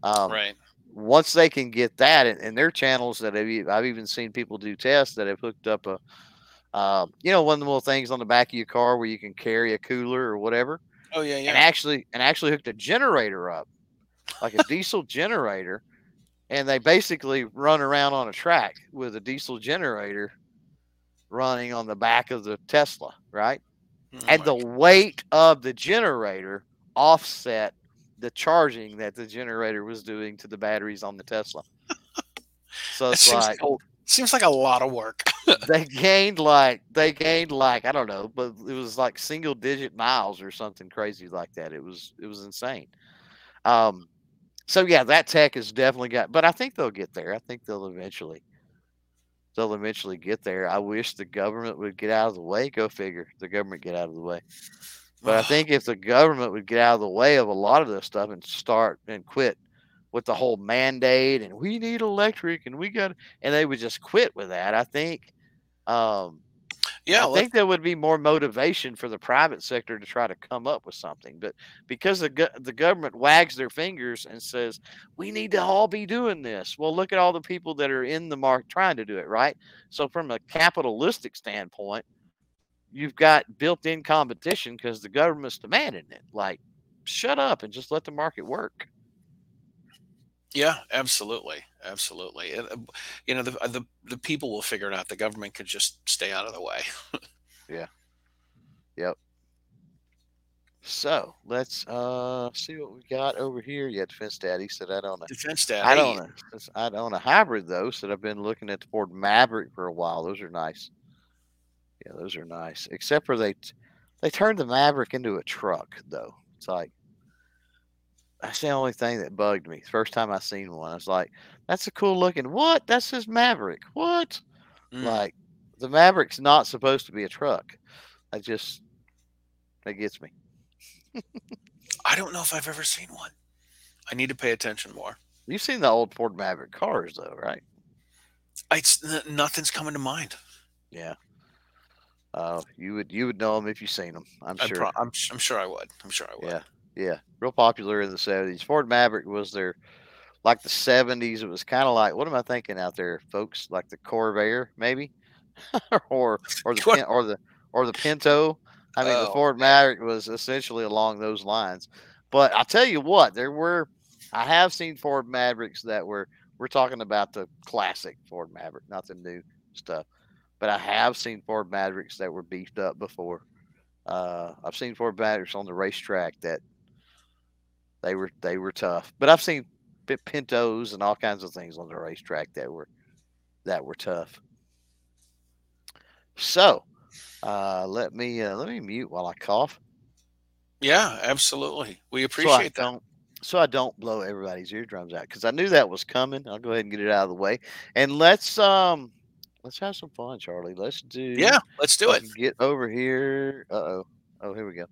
Um, right. Once they can get that, and, and their channels that I've, e- I've even seen people do tests that have hooked up a, uh, you know, one of the little things on the back of your car where you can carry a cooler or whatever Oh yeah, yeah. and actually and actually hooked a generator up, like a diesel generator, and they basically run around on a track with a diesel generator running on the back of the Tesla, right? Oh and the weight of the generator offset the charging that the generator was doing to the batteries on the Tesla. So it's like seems like a lot of work. they gained like they gained like I don't know, but it was like single digit miles or something crazy like that. It was it was insane. Um, so yeah, that tech has definitely got, but I think they'll get there. I think they'll eventually they'll eventually get there. I wish the government would get out of the way. Go figure, the government get out of the way. But I think if the government would get out of the way of a lot of this stuff and start and quit with the whole mandate and we need electric and we got and they would just quit with that, I think um yeah, I let- think there would be more motivation for the private sector to try to come up with something. But because the go- the government wags their fingers and says we need to all be doing this, well, look at all the people that are in the market trying to do it, right? So from a capitalistic standpoint, you've got built-in competition because the government's demanding it. Like, shut up and just let the market work. Yeah, absolutely, absolutely. And, uh, you know, the, uh, the the people will figure it out. The government could just stay out of the way. Yeah. Yep. So let's uh see what we got over here. Yeah, Defense Daddy said I don't know. Defense Daddy. I don't know. I own a hybrid though, so I've been looking at the Ford Maverick for a while. Those are nice. Yeah, those are nice. Except for they t- they turned the Maverick into a truck though. It's like that's the only thing that bugged me. First time I seen one, I was like, "That's a cool looking. What? That's his Maverick. What? Mm. Like the Maverick's not supposed to be a truck. I just that gets me. I don't know if I've ever seen one. I need to pay attention more. You've seen the old Ford Maverick cars though, right? I, it's, n- nothing's coming to mind. Yeah. Uh, you would you would know them if you seen them. I'm sure. pro- I'm, I'm sure I would. I'm sure I would. Yeah, yeah, real popular in the seventies. Ford Maverick was their like the seventies. It was kind of like what am I thinking out there, folks? Like the Corvair, maybe, or or the or the or the Pinto. I mean, the Oh, Ford Maverick was essentially along those lines. But I'll tell you what, there were I have seen Ford Mavericks that were we're talking about the classic Ford Maverick, not the new stuff. But I have seen Ford Mavericks that were beefed up before. Uh, I've seen Ford Mavericks on the racetrack that they were they were tough. But I've seen Pintos and all kinds of things on the racetrack that were that were tough. So, uh, let me uh, let me mute while I cough. Yeah, absolutely. We so appreciate that. so I don't blow everybody's eardrums out because I knew that was coming. I'll go ahead and get it out of the way, and let's um let's have some fun, Charlie. Let's do Yeah, let's do it. Get over here. Uh oh. Oh, here we go.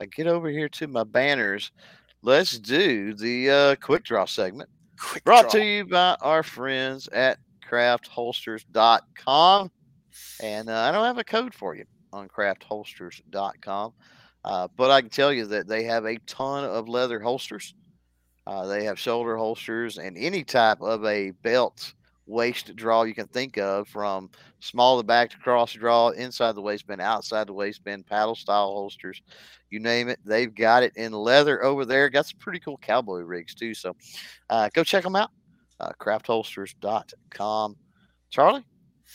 I get over here to my banners. Let's do the uh, quick draw segment Quick brought draw. to you by our friends at craftholsters.com. And uh, I don't have a code for you on craftholsters.com, uh, but I can tell you that they have a ton of leather holsters. Uh, they have shoulder holsters and any type of a belt waist draw you can think of from small to back to cross draw, inside the waistband, outside the waistband, paddle style holsters, you name it. They've got it in leather over there. Got some pretty cool cowboy rigs too. So uh, go check them out. Uh, craftholsters.com. Charlie,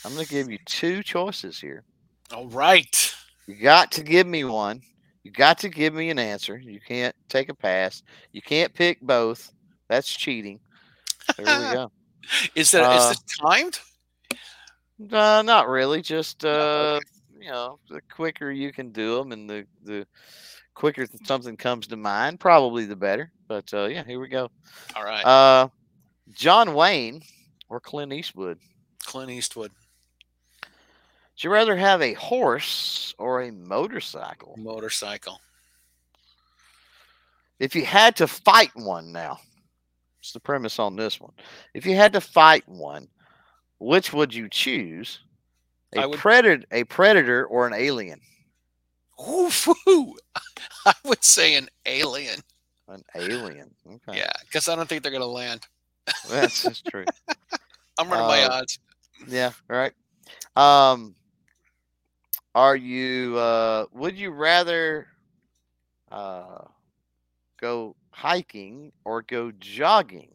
I'm going to give you two choices here. All right. You got to give me one. You got to give me an answer. You can't take a pass. You can't pick both. That's cheating. There we go. Is that is Uh, this timed? Uh, not really. Just uh, you know, the quicker you can do them, and the the quicker something comes to mind, probably the better. But uh, yeah, here we go. All right. Uh, John Wayne or Clint Eastwood? Clint Eastwood. Would you rather have a horse or a motorcycle? Motorcycle. If you had to fight one now, It's the premise on this one. If you had to fight one, which would you choose? A would- predator, a predator, or an alien? Oof. I would say an alien. An alien. Okay. Yeah, because I don't think they're gonna land. That's just true. I'm running my Uh, odds. Yeah, right. Um are you uh would you rather uh go hiking or go jogging?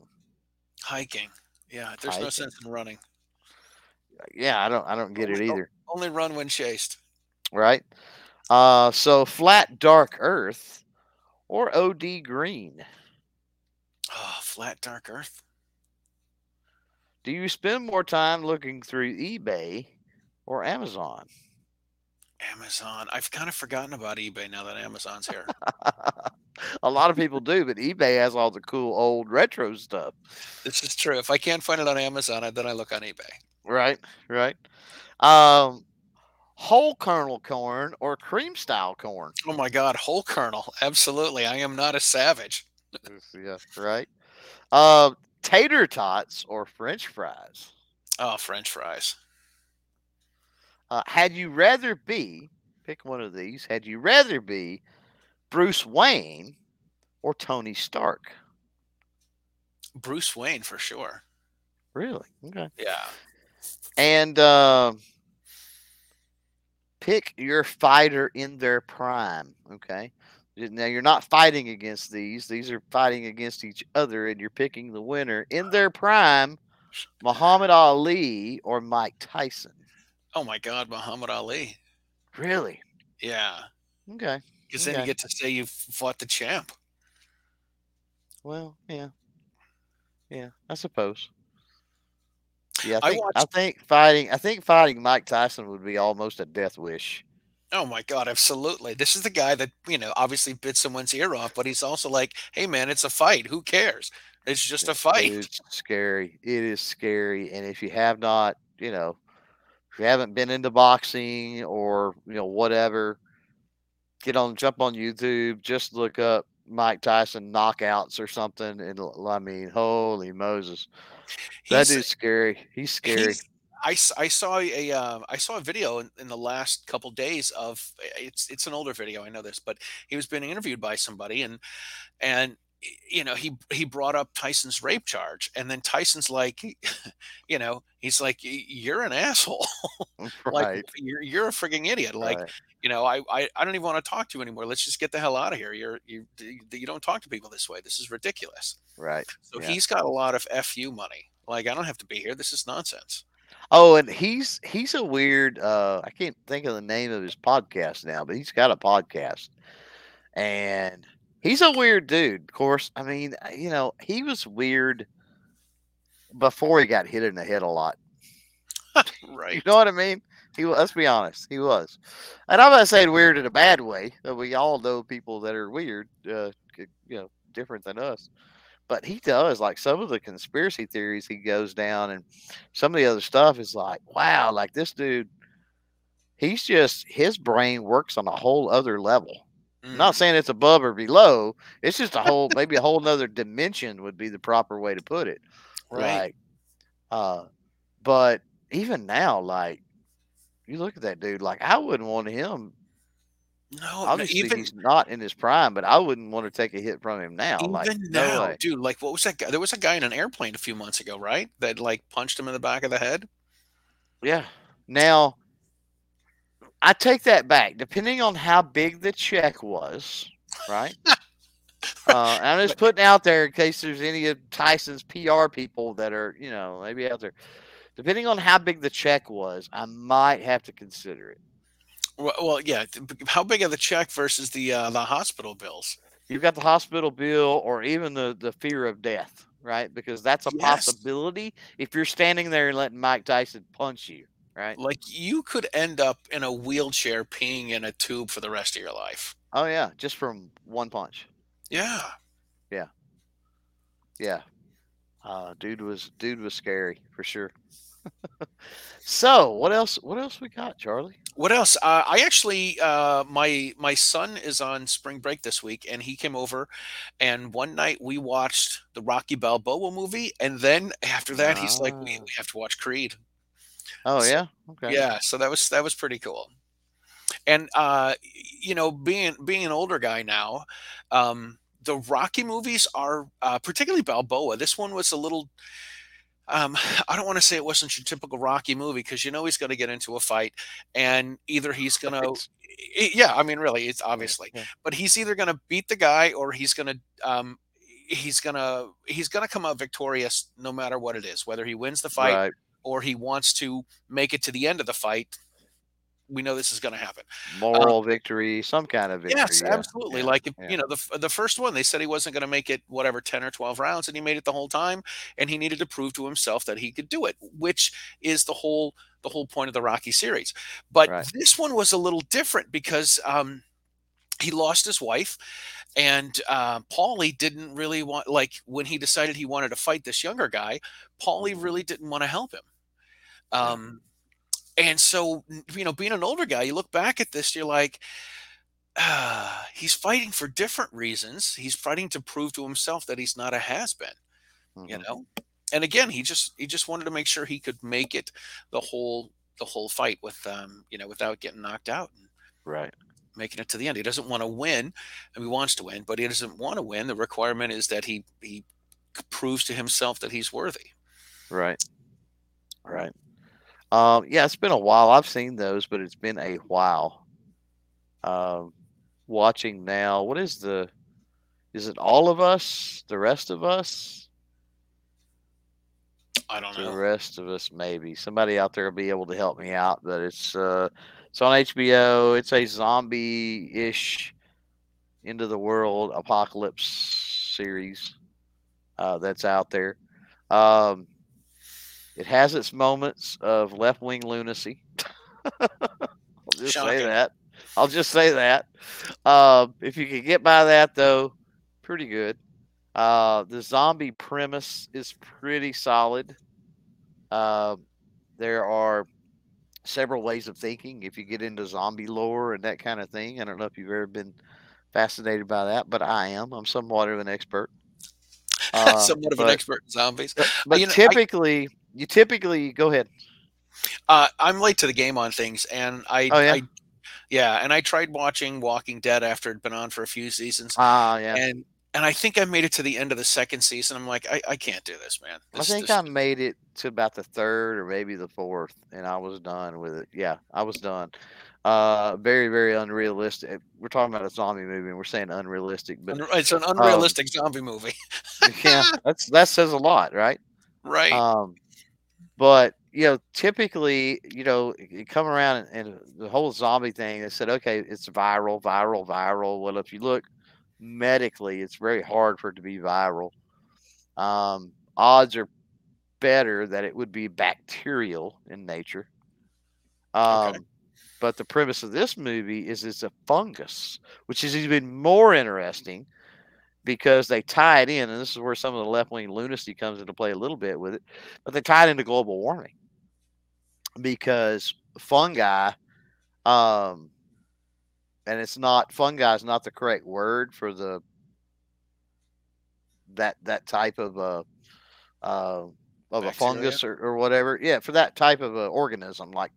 Hiking. Yeah, there's no sense in running. Yeah, I don't I don't get it either. Only run when chased. Right? Uh so flat dark earth or OD green. Oh, flat dark earth. Do you spend more time looking through eBay or Amazon? Amazon. I've kind of forgotten about eBay now that Amazon's here. a lot of people do, but eBay has all the cool old retro stuff. this is true. If I can't find it on Amazon, then I look on eBay. Right, right. Um, whole kernel corn or cream style corn. Oh my God, whole kernel. Absolutely. I am not a savage. yeah, right. Uh, tater tots or French fries. Oh, French fries. Uh, had you rather be pick one of these? Had you rather be Bruce Wayne or Tony Stark? Bruce Wayne for sure. Really? Okay. Yeah. And um pick your fighter in their prime. Okay. Now you're not fighting against these; these are fighting against each other, and you're picking the winner in their prime: Muhammad Ali or Mike Tyson. Oh my God, Muhammad Ali. Really? Yeah. Okay. Because then you get to say you fought the champ. Well, yeah, yeah, I suppose. Yeah, I I think I, watched- think fighting. I think fighting Mike Tyson would be almost a death wish. Oh my God, absolutely. This is the guy that, you know, obviously bit someone's ear off, but he's also like, hey man, it's a fight. Who cares? It's just a fight. It's scary. It is scary. And if you have not, you know, if you haven't been into boxing or, you know, whatever, get on, jump on YouTube, just look up Mike Tyson knockouts or something. And I mean, holy Moses. That He's- dude's scary. He's scary. he's- I, I saw a uh, I saw a video in, in the last couple days of it's it's an older video I know this but he was being interviewed by somebody and and you know he he brought up Tyson's rape charge and then Tyson's like you know he's like you're an asshole like right. you're you're a frigging idiot like right. you know I, I I don't even want to talk to you anymore let's just get the hell out of here you're you you don't talk to people this way this is ridiculous Right. so Yeah. he's got a lot of fu money like I don't have to be here this is nonsense Oh, and he's he's a weird uh I can't think of the name of his podcast now, but he's got a podcast. And he's a weird dude. Of course, I mean, uh, you know, he was weird before he got hit in the head a lot. right You know what I mean? He let's be honest, he was. And I'm not saying weird in a bad way. We all know people that are weird, uh, you know, different than us. But he does like some of the conspiracy theories he goes down, and some of the other stuff is like, wow, like this dude, he's just his brain works on a whole other level. I'm not Mm. saying it's above or below. It's just a whole, maybe a whole nother dimension would be the proper way to put it. right Like, uh, but even now, like, you look at that dude, like, I wouldn't want him. No, Obviously, even he's not in his prime, but I wouldn't want to take a hit from him now. even like, now, no dude. Like, what was that guy? There was a guy in an airplane a few months ago, right? That like punched him in the back of the head. Yeah. Now, I take that back. Depending on how big the check was, right? uh, I'm just putting out there in case there's any of Tyson's PR people that are, you know, maybe out there. Depending on how big the check was, I might have to consider it. Well, well yeah. How big are the check versus the uh, the hospital bills? You've got the hospital bill or even the, the fear of death, right? Because that's a Yes. possibility if you're standing there and letting Mike Tyson punch you, right? Like, you could end up in a wheelchair peeing in a tube for the rest of your life. Oh, yeah, just from one punch. Yeah. Yeah. Yeah. Uh, dude was dude was scary for sure. So what else? What else we got, Charlie? What else? Uh, I actually, uh, my my son is on spring break this week, and he came over, and one night we watched the Rocky Balboa movie, and then after that, he's like, "We, Ah. we have to watch Creed." Oh So- yeah. Okay. Yeah, so that was that was pretty cool. And uh, you know, being being an older guy now, um, the Rocky movies are uh, particularly Balboa. This one was a little. Um, I don't want to say it wasn't your typical Rocky movie because you know he's going to get into a fight, and either he's going to, yeah, I mean, really, it's obviously, Yeah. but he's either going to beat the guy or he's going to, um, he's gonna he's gonna come out victorious no matter what it is, whether he wins the fight Right. Or he wants to make it to the end of the fight. We know this is going to happen. Moral victory, some kind of victory. Yes, yeah, absolutely. yeah, Like if, yeah. you know, the the first one, they said he wasn't going to make it whatever ten or twelve rounds, and he made it the whole time, and he needed to prove to himself that he could do it, which is the whole the whole point of the Rocky series. But Right. this one was a little different because um, he lost his wife, and uh, Paulie didn't really want like when he decided he wanted to fight this younger guy. Paulie really didn't want to help him. Um, and so, you know, being an older guy, you look back at this, you're like, ah, he's fighting for different reasons. He's fighting to prove to himself that he's not a has been, you Mhm. know. And again, he just he just wanted to make sure he could make it the whole the whole fight with um you know without getting knocked out and Right. making it to the end. He doesn't want to win, and he wants to win, but he doesn't want to win. The requirement is that he he proves to himself that he's worthy. Right. Right. Um, yeah, it's been a while. I've seen those, but it's been a while. Um, watching now, what is the? Is it all of us? The rest of us? I don't know. The rest of us, maybe somebody out there will be able to help me out. But it's uh, it's on HBO. It's a zombie-ish, end of the world apocalypse series uh, that's out there. Um, it has its moments of left-wing lunacy. I'll just say that. I'll just say that. Um, if you could get by that, though, pretty good. Uh, the zombie premise is pretty solid. Uh, there are several ways of thinking if you get into zombie lore and that kind of thing. I don't know if you've ever been fascinated by that, but I am. I'm somewhat of an expert. Uh, Somewhat of an expert in zombies. But, but you know, I- typically, you typically go ahead. Uh, I'm late to the game on things, and I, Oh, yeah? I, yeah, and I tried watching Walking Dead after it'd been on for a few seasons, Ah, yeah. and and I think I made it to the end of the second season. I'm like, I, I can't do this, man. I think this- I made it to about the third or maybe the fourth, and I was done with it. Yeah, I was done. Uh, very, very unrealistic. We're talking about a zombie movie, and we're saying unrealistic, but it's an um, unrealistic zombie movie, yeah, that's that says a lot, right? right? Um, but you know, typically, you know, you come around and, and the whole zombie thing. They said, okay, it's viral, viral, viral. Well, if you look medically, it's very hard for it to be viral. Um, odds are better that it would be bacterial in nature. Um, Okay. But the premise of this movie is it's a fungus, which is even more interesting because they tie it in, and this is where some of the left wing lunacy comes into play a little bit with it, but they tie it into global warming because fungi, um, and it's not fungi is not the correct word for the that that type of a uh, of a fungus or, or whatever. Yeah, for that type of a organism, like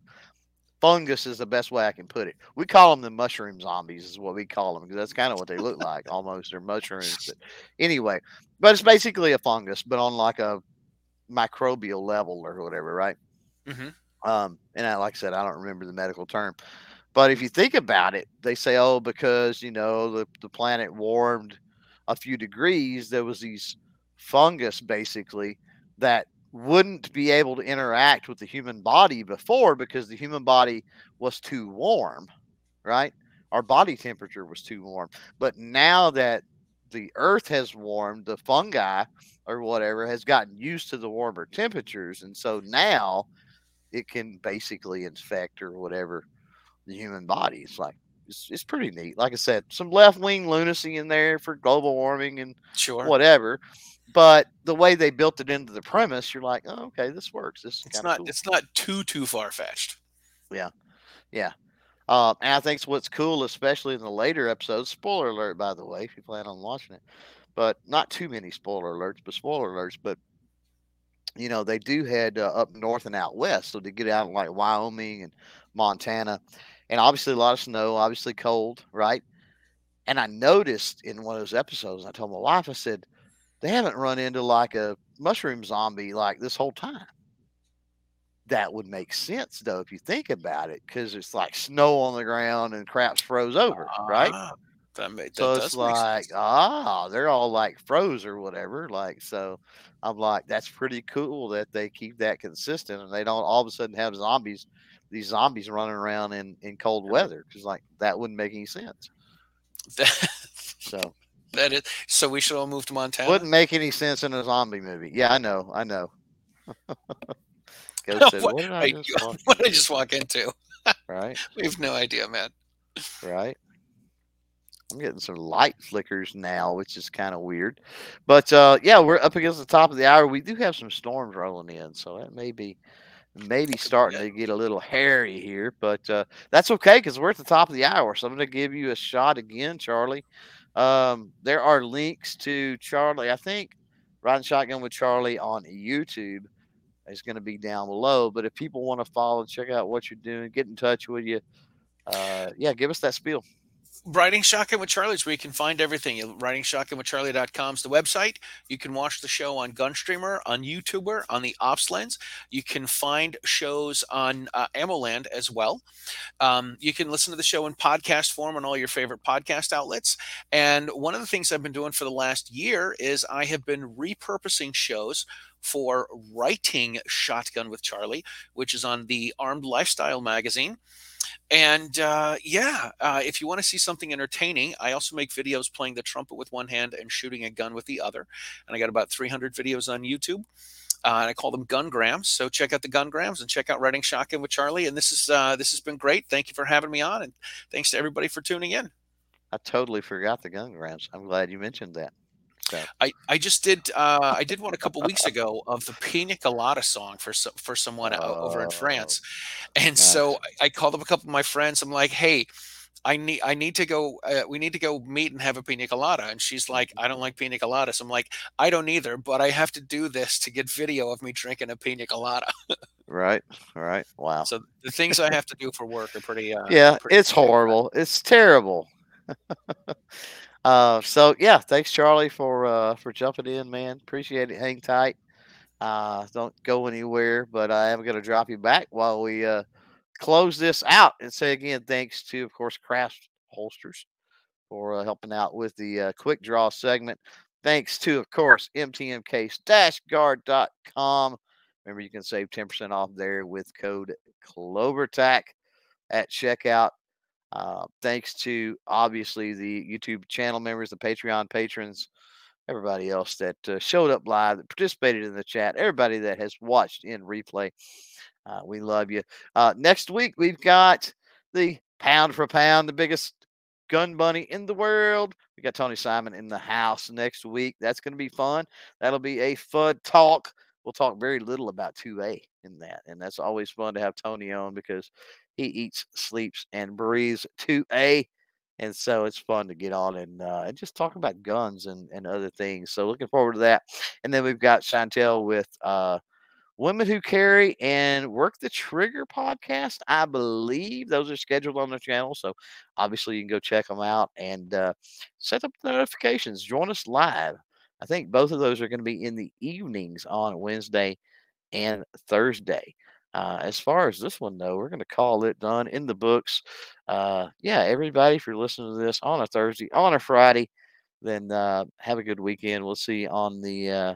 fungus is the best way I can put it. We call them the mushroom zombies, is what we call them because that's kind of what they look like. Almost they're mushrooms, but anyway, but it's basically a fungus, but on like a microbial level or whatever, right? hmm Um, and I, like I said, I don't remember the medical term, but if you think about it, they say, oh, because you know the the planet warmed a few degrees, there was these fungus basically that wouldn't be able to interact with the human body before because the human body was too warm, right? Our body temperature was too warm. But now that the earth has warmed, the fungi or whatever has gotten used to the warmer temperatures. And so now it can basically infect or whatever the human body. It's like it's, it's pretty neat. Like I said, some left wing lunacy in there for global warming and Sure. whatever. But the way they built it into the premise, you're like, oh, okay, this works. This is It's not. cool. It's not too too far fetched. Yeah, yeah. Uh, and I think what's cool, especially in the later episodes, spoiler alert, by the way, if you plan on watching it, but not too many spoiler alerts, but spoiler alerts. But, you know, they do head uh, up north and out west. So to get out like Wyoming and Montana. And obviously, a lot of snow, obviously cold, right? And I noticed in one of those episodes, I told my wife, I said, they haven't run into like a mushroom zombie like this whole time. That would make sense though if you think about it because it's like snow on the ground and crap's froze over right? Ah, That, ma- that so it's like ah they're all like froze or whatever like so i'm like that's pretty cool that they keep that consistent and they don't all of a sudden have zombies these zombies running around in in cold weather because like that wouldn't make any sense. So that is. So we should all move to Montana. wouldn't make any sense in a zombie movie yeah i know i know said, What- what did I Right, just walk what I into?" just walk into? right We have no idea, man. right? I'm getting some light flickers now, which is kind of weird. But uh, yeah, we're up against the top of the hour. We do have some storms rolling in, so that may be maybe starting to get a little hairy here. But uh, that's okay because we're at the top of the hour. So I'm going to give you a shot again, Charlie. Um, there are links to Charlie. I think riding shotgun with Charlie on YouTube is going to be down below. But if people want to follow, check out what you're doing, get in touch with you. Uh, yeah, give us that spiel. Riding Shotgun with Charlie's where you can find everything. RidingShotgunWithCharlie.com is the website. You can watch the show on Gunstreamer, on YouTuber, on the Ops Lens. You can find shows on uh, AmmoLand as well. Um, you can listen to the show in podcast form on all your favorite podcast outlets. And one of the things I've been doing for the last year is I have been repurposing shows for Riding Shotgun with Charlie, which is on the Armed Lifestyle magazine. And uh, yeah, uh, if you want to see something entertaining, I also make videos playing the trumpet with one hand and shooting a gun with the other. And I got about 300 videos on YouTube. Uh, and I call them gungrams. So check out the gungrams and check out Riding Shotgun with Charlie. And this is uh, this has been great. Thank you for having me on, and thanks to everybody for tuning in. I totally forgot the gun grams. I'm glad you mentioned that. So I, I just did uh, I did one a couple weeks ago of the Pina Colada song for some for someone o- over in Oh, France, and so I, I called up a couple of my friends. I'm like, hey, I need I need to go. Uh, we need to go meet and have a pina colada. And she's like, I don't like pina coladas. I'm like, I don't either, but I have to do this to get video of me drinking a pina colada. right, right. Wow. So the things I have to do for work are pretty. Uh, yeah, pretty it's crazy. horrible. It's terrible. uh, so yeah, thanks Charlie for uh, for jumping in, man. Appreciate it. Hang tight. Uh, don't go anywhere, but I am going to drop you back while we uh, close this out and say again, thanks to of course Craft Holsters for uh, helping out with the uh, quick draw segment. Thanks to of course mtmcase-gard.com. Remember, you can save 10% off there with code CloverTac at checkout. Uh, thanks to obviously the YouTube channel members, the Patreon patrons, everybody else that uh, showed up live, that participated in the chat, everybody that has watched in replay. Uh, we love you. Uh, next week, we've got the pound for pound, the biggest gun bunny in the world. We got Tony Simon in the house next week. That's going to be fun. That'll be a fun talk. We'll talk very little about 2A in that. And that's always fun to have Tony on because he eats, sleeps, and breathes 2A. And so it's fun to get on and uh, and just talk about guns and, and other things. So looking forward to that. And then we've got Chantel with uh, Women Who Carry and Work the Trigger podcast. I believe those are scheduled on the channel. So obviously you can go check them out and uh, set up the notifications. Join us live. I think both of those are going to be in the evenings on Wednesday and Thursday. Uh, as far as this one, though, we're going to call it done in the books. Uh, yeah, everybody, if you're listening to this on a Thursday, on a Friday, then uh, have a good weekend. We'll see you on the uh,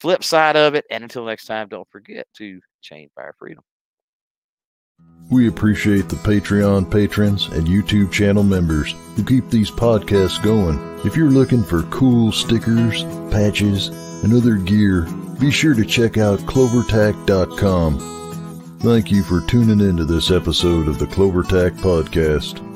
flip side of it. And until next time, don't forget to chain fire freedom. We appreciate the Patreon patrons and YouTube channel members who keep these podcasts going. If you're looking for cool stickers, patches, and other gear, be sure to check out clovertac.com. Thank you for tuning into this episode of the CloverTac Podcast.